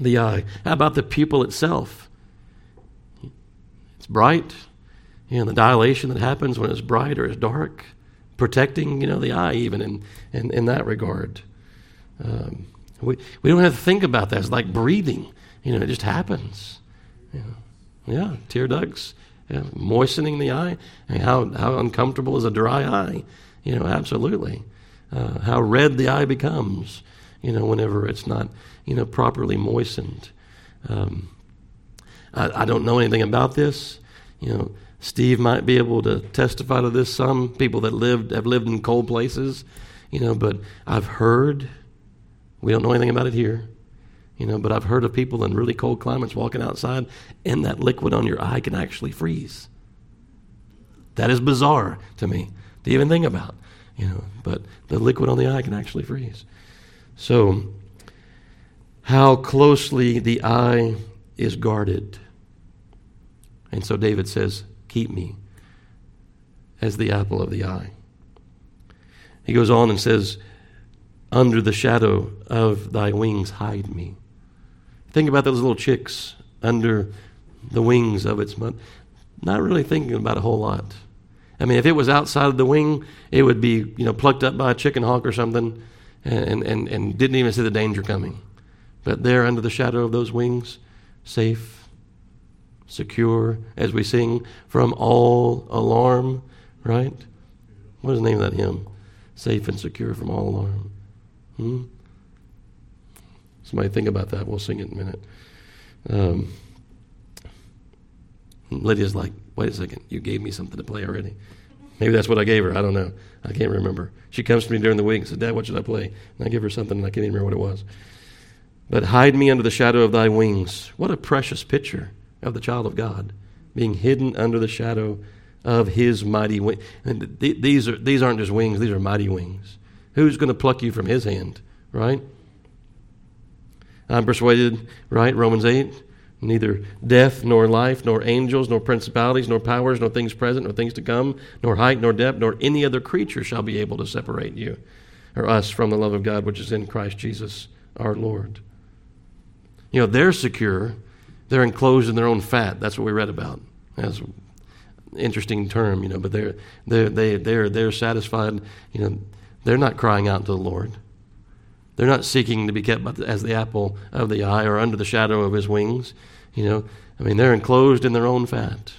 the eye. How about the pupil itself? It's bright. You know, the dilation that happens when it's bright or it's dark, protecting, you know, the eye even in, in, in that regard. Um, we, we don't have to think about that. It's like breathing. You know, it just happens. Yeah, tear ducts, yeah, moistening the eye. I mean, how, how uncomfortable is a dry eye? You know, absolutely. Uh, how red the eye becomes, you know, whenever it's not, you know, properly moistened. Um, I, I don't know anything about this. You know, Steve might be able to testify to this. Some people that lived have lived in cold places, you know, but I've heard we don't know anything about it here. You know, but I've heard of people in really cold climates walking outside and that liquid on your eye can actually freeze. That is bizarre to me to even think about, you know, but the liquid on the eye can actually freeze. So, how closely the eye is guarded. And so David says, Keep me as the apple of the eye. He goes on and says, under the shadow of thy wings, hide me. Think about those little chicks under the wings of its mother. Not really thinking about a whole lot. I mean, if it was outside of the wing, it would be, you know, plucked up by a chicken hawk or something and, and, and didn't even see the danger coming. But there under the shadow of those wings, safe, secure, as we sing, from all alarm, right? What is the name of that hymn? Safe and secure from all alarm. Hmm? Somebody think about that. We'll sing it in a minute. Um, Lydia's like, wait a second, you gave me something to play already. Maybe that's what I gave her. I don't know. I can't remember. She comes to me during the week and says, Dad, what should I play? And I give her something and I can't even remember what it was. But hide me under the shadow of thy wings. What a precious picture of the child of God, being hidden under the shadow of his mighty wings. And th- these, are, these aren't just wings, these are mighty wings. Who's going to pluck you from his hand, right? I'm persuaded, right? Romans 8. Neither death, nor life, nor angels, nor principalities, nor powers, nor things present, nor things to come, nor height, nor depth, nor any other creature shall be able to separate you or us from the love of God which is in Christ Jesus our Lord. You know, they're secure. They're enclosed in their own fat. That's what we read about. That's an interesting term, you know, but they're, they're, they, are they're, they're satisfied. You know, they're not crying out to the Lord. They're not seeking to be kept as the apple of the eye or under the shadow of his wings. You know, I mean, they're enclosed in their own fat.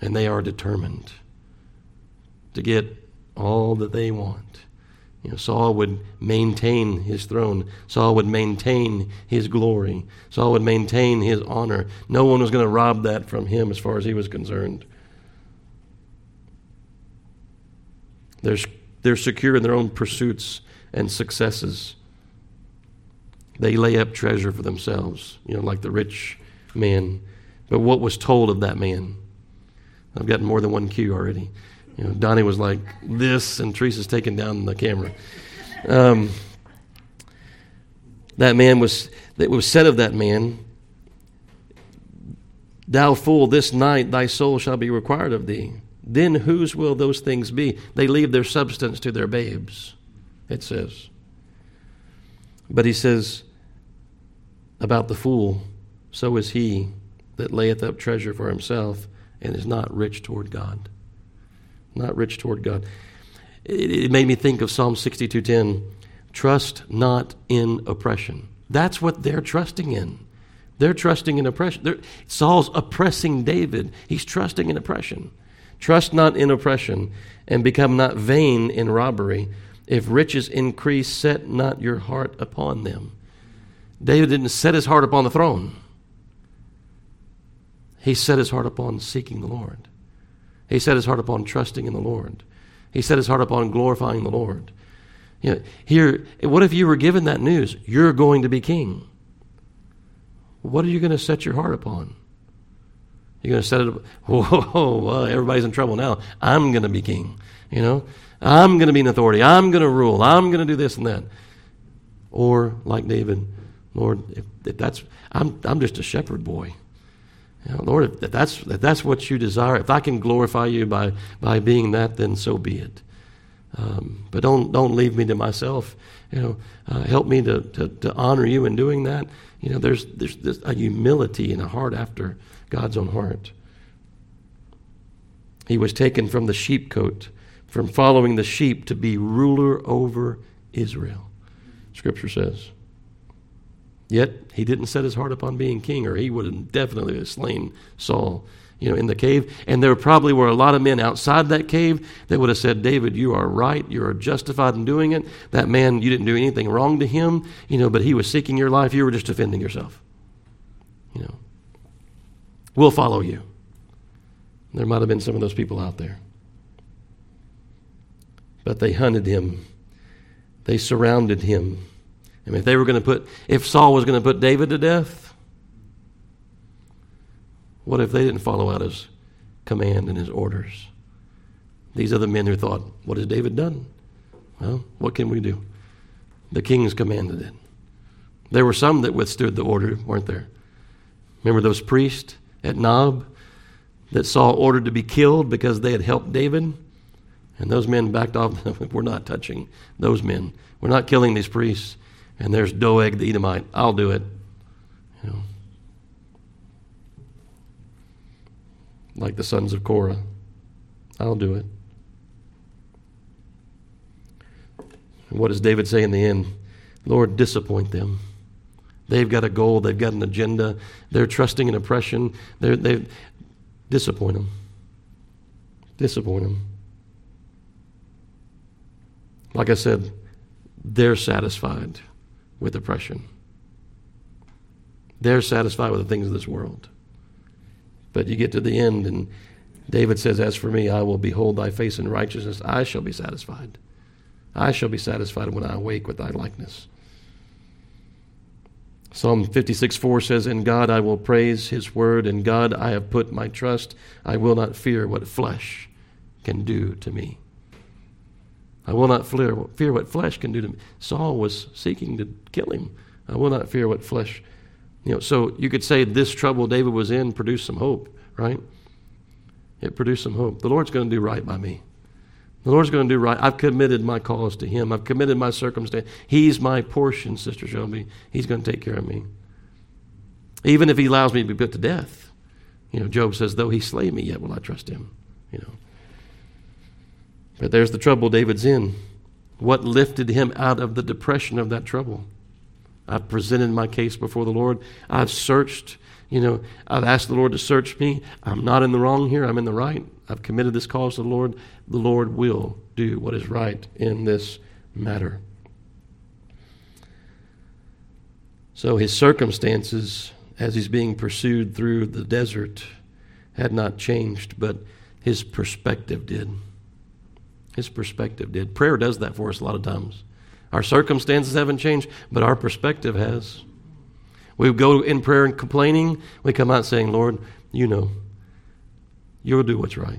And they are determined to get all that they want. You know, Saul would maintain his throne. Saul would maintain his glory. Saul would maintain his honor. No one was going to rob that from him as far as he was concerned. They're, they're secure in their own pursuits and successes. They lay up treasure for themselves, you know, like the rich man. But what was told of that man? I've gotten more than one cue already. You know, Donnie was like this, and Teresa's taking down the camera. Um, that man was, that was said of that man, Thou fool, this night thy soul shall be required of thee. Then whose will those things be? They leave their substance to their babes, it says. But he says about the fool, so is he that layeth up treasure for himself and is not rich toward God. Not rich toward God. It, it made me think of Psalm 62:10. Trust not in oppression. That's what they're trusting in. They're trusting in oppression. They're, Saul's oppressing David. He's trusting in oppression. Trust not in oppression, and become not vain in robbery. If riches increase, set not your heart upon them. David didn't set his heart upon the throne. He set his heart upon seeking the Lord. He set his heart upon trusting in the Lord. He set his heart upon glorifying the Lord. You know, here, what if you were given that news? You're going to be king. What are you going to set your heart upon? You're going to set it up. Whoa, well, everybody's in trouble now. I'm going to be king. You know, I'm going to be an authority. I'm going to rule. I'm going to do this and that. Or like David, Lord, if, if that's I'm I'm just a shepherd boy, You know, Lord, if that's, if that's what you desire, if I can glorify you by, by being that, then so be it. Um, but don't, don't leave me to myself. You know, uh, help me to, to, to, honor you in doing that. You know, there's, there's, there's a humility and a heart after God's own heart. He was taken from the sheepcote, from following the sheep to be ruler over Israel, Scripture says. Yet he didn't set his heart upon being king, or he would have definitely have slain Saul, you know, in the cave. And there probably were a lot of men outside that cave that would have said, David, you are right. You are justified in doing it. That man, you didn't do anything wrong to him, you know, but he was seeking your life. You were just defending yourself. You know, we'll follow you. There might have been some of those people out there. But they hunted him, they surrounded him. I mean, if they were going to put, if Saul was going to put David to death, what if they didn't follow out his command and his orders? These are the men who thought, what has David done? Well, what can we do? The kings commanded it. There were some that withstood the order, weren't there? Remember those priests at Nob that Saul ordered to be killed because they had helped David? And those men backed off. We're not touching those men. We're not killing these priests. And there's Doeg the Edomite. I'll do it. You know. Like the sons of Korah. I'll do it. And what does David say in the end? Lord, disappoint them. They've got a goal, they've got an agenda, they're trusting in oppression. They're, they disappoint them. Disappoint them. Like I said, they're satisfied with oppression. They're satisfied with the things of this world. But you get to the end, and David says, As for me, I will behold thy face in righteousness. I shall be satisfied. I shall be satisfied when I awake with thy likeness. Psalm 56 4 says, In God I will praise his word. In God I have put my trust. I will not fear what flesh can do to me. I will not fear, fear what flesh can do to me. Saul was seeking to kill him. I will not fear what flesh. You know, so you could say this trouble David was in produced some hope, right? It produced some hope. The Lord's going to do right by me. The Lord's going to do right. I've committed my cause to Him. I've committed my circumstance. He's my portion, Sister Shelby. He's going to take care of me. Even if He allows me to be put to death. You know, Job says, though He slay me, yet will I trust Him. You know. But there's the trouble David's in. What lifted him out of the depression of that trouble? I've presented my case before the Lord. I've searched, you know, I've asked the Lord to search me. I'm not in the wrong here, I'm in the right. I've committed this cause to the Lord. The Lord will do what is right in this matter. So his circumstances, as he's being pursued through the desert, had not changed, but his perspective did. His perspective did. Prayer does that for us a lot of times. Our circumstances haven't changed, but our perspective has. We go in prayer and complaining. We come out saying, Lord, you know, you'll do what's right.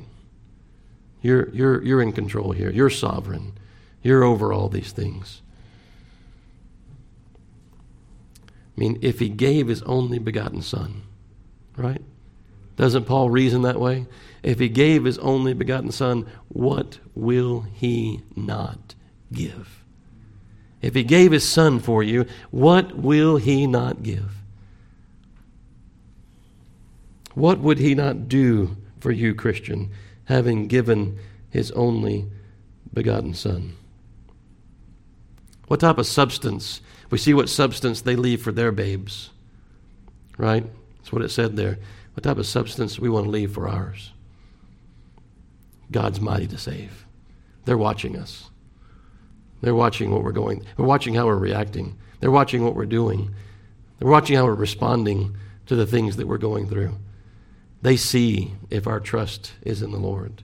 You're, you're, you're in control here. You're sovereign. You're over all these things. I mean, if he gave his only begotten son, right? Doesn't Paul reason that way? If he gave his only begotten Son, what will he not give? If he gave his Son for you, what will he not give? What would he not do for you, Christian, having given his only begotten Son? What type of substance? We see what substance they leave for their babes, right? That's what it said there what type of substance we want to leave for ours. God's mighty to save. They're watching us. They're watching what we're going. They're watching how we're reacting. They're watching what we're doing. They're watching how we're responding to the things that we're going through. They see if our trust is in the Lord.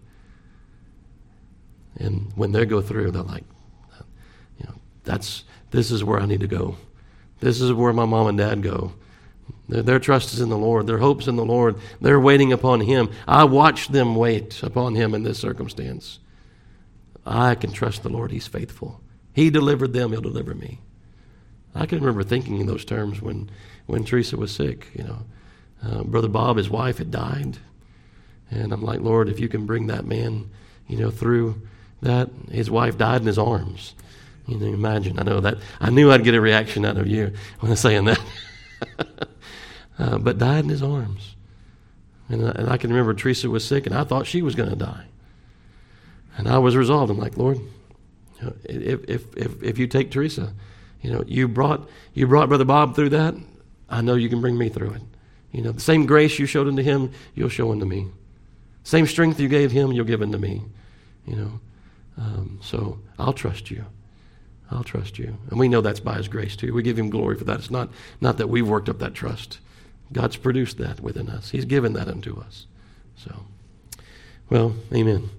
And when they go through, they're like, you know, that's this is where I need to go. This is where my mom and dad go. Their, their trust is in the Lord. Their hope's in the Lord. They're waiting upon Him. I watch them wait upon Him in this circumstance. I can trust the Lord. He's faithful. He delivered them, He'll deliver me. I can remember thinking in those terms when, when Teresa was sick, you know. Uh, Brother Bob, his wife had died. And I'm like, Lord, if you can bring that man, you know, through that, his wife died in his arms. You know, imagine. I know that. I knew I'd get a reaction out of you when I'm saying that. uh, but died in his arms. And, and I can remember Teresa was sick, and I thought she was going to die. And I was resolved. I'm like, Lord, you know, if, if, if, if you take Teresa, you know, you brought, you brought Brother Bob through that, I know you can bring me through it. You know, the same grace you showed unto him, you'll show unto me. Same strength you gave him, you'll give unto me. You know, um, so I'll trust you. I'll trust you. And we know that's by his grace too. We give him glory for that. It's not, not that we've worked up that trust. God's produced that within us. He's given that unto us. So, well, amen.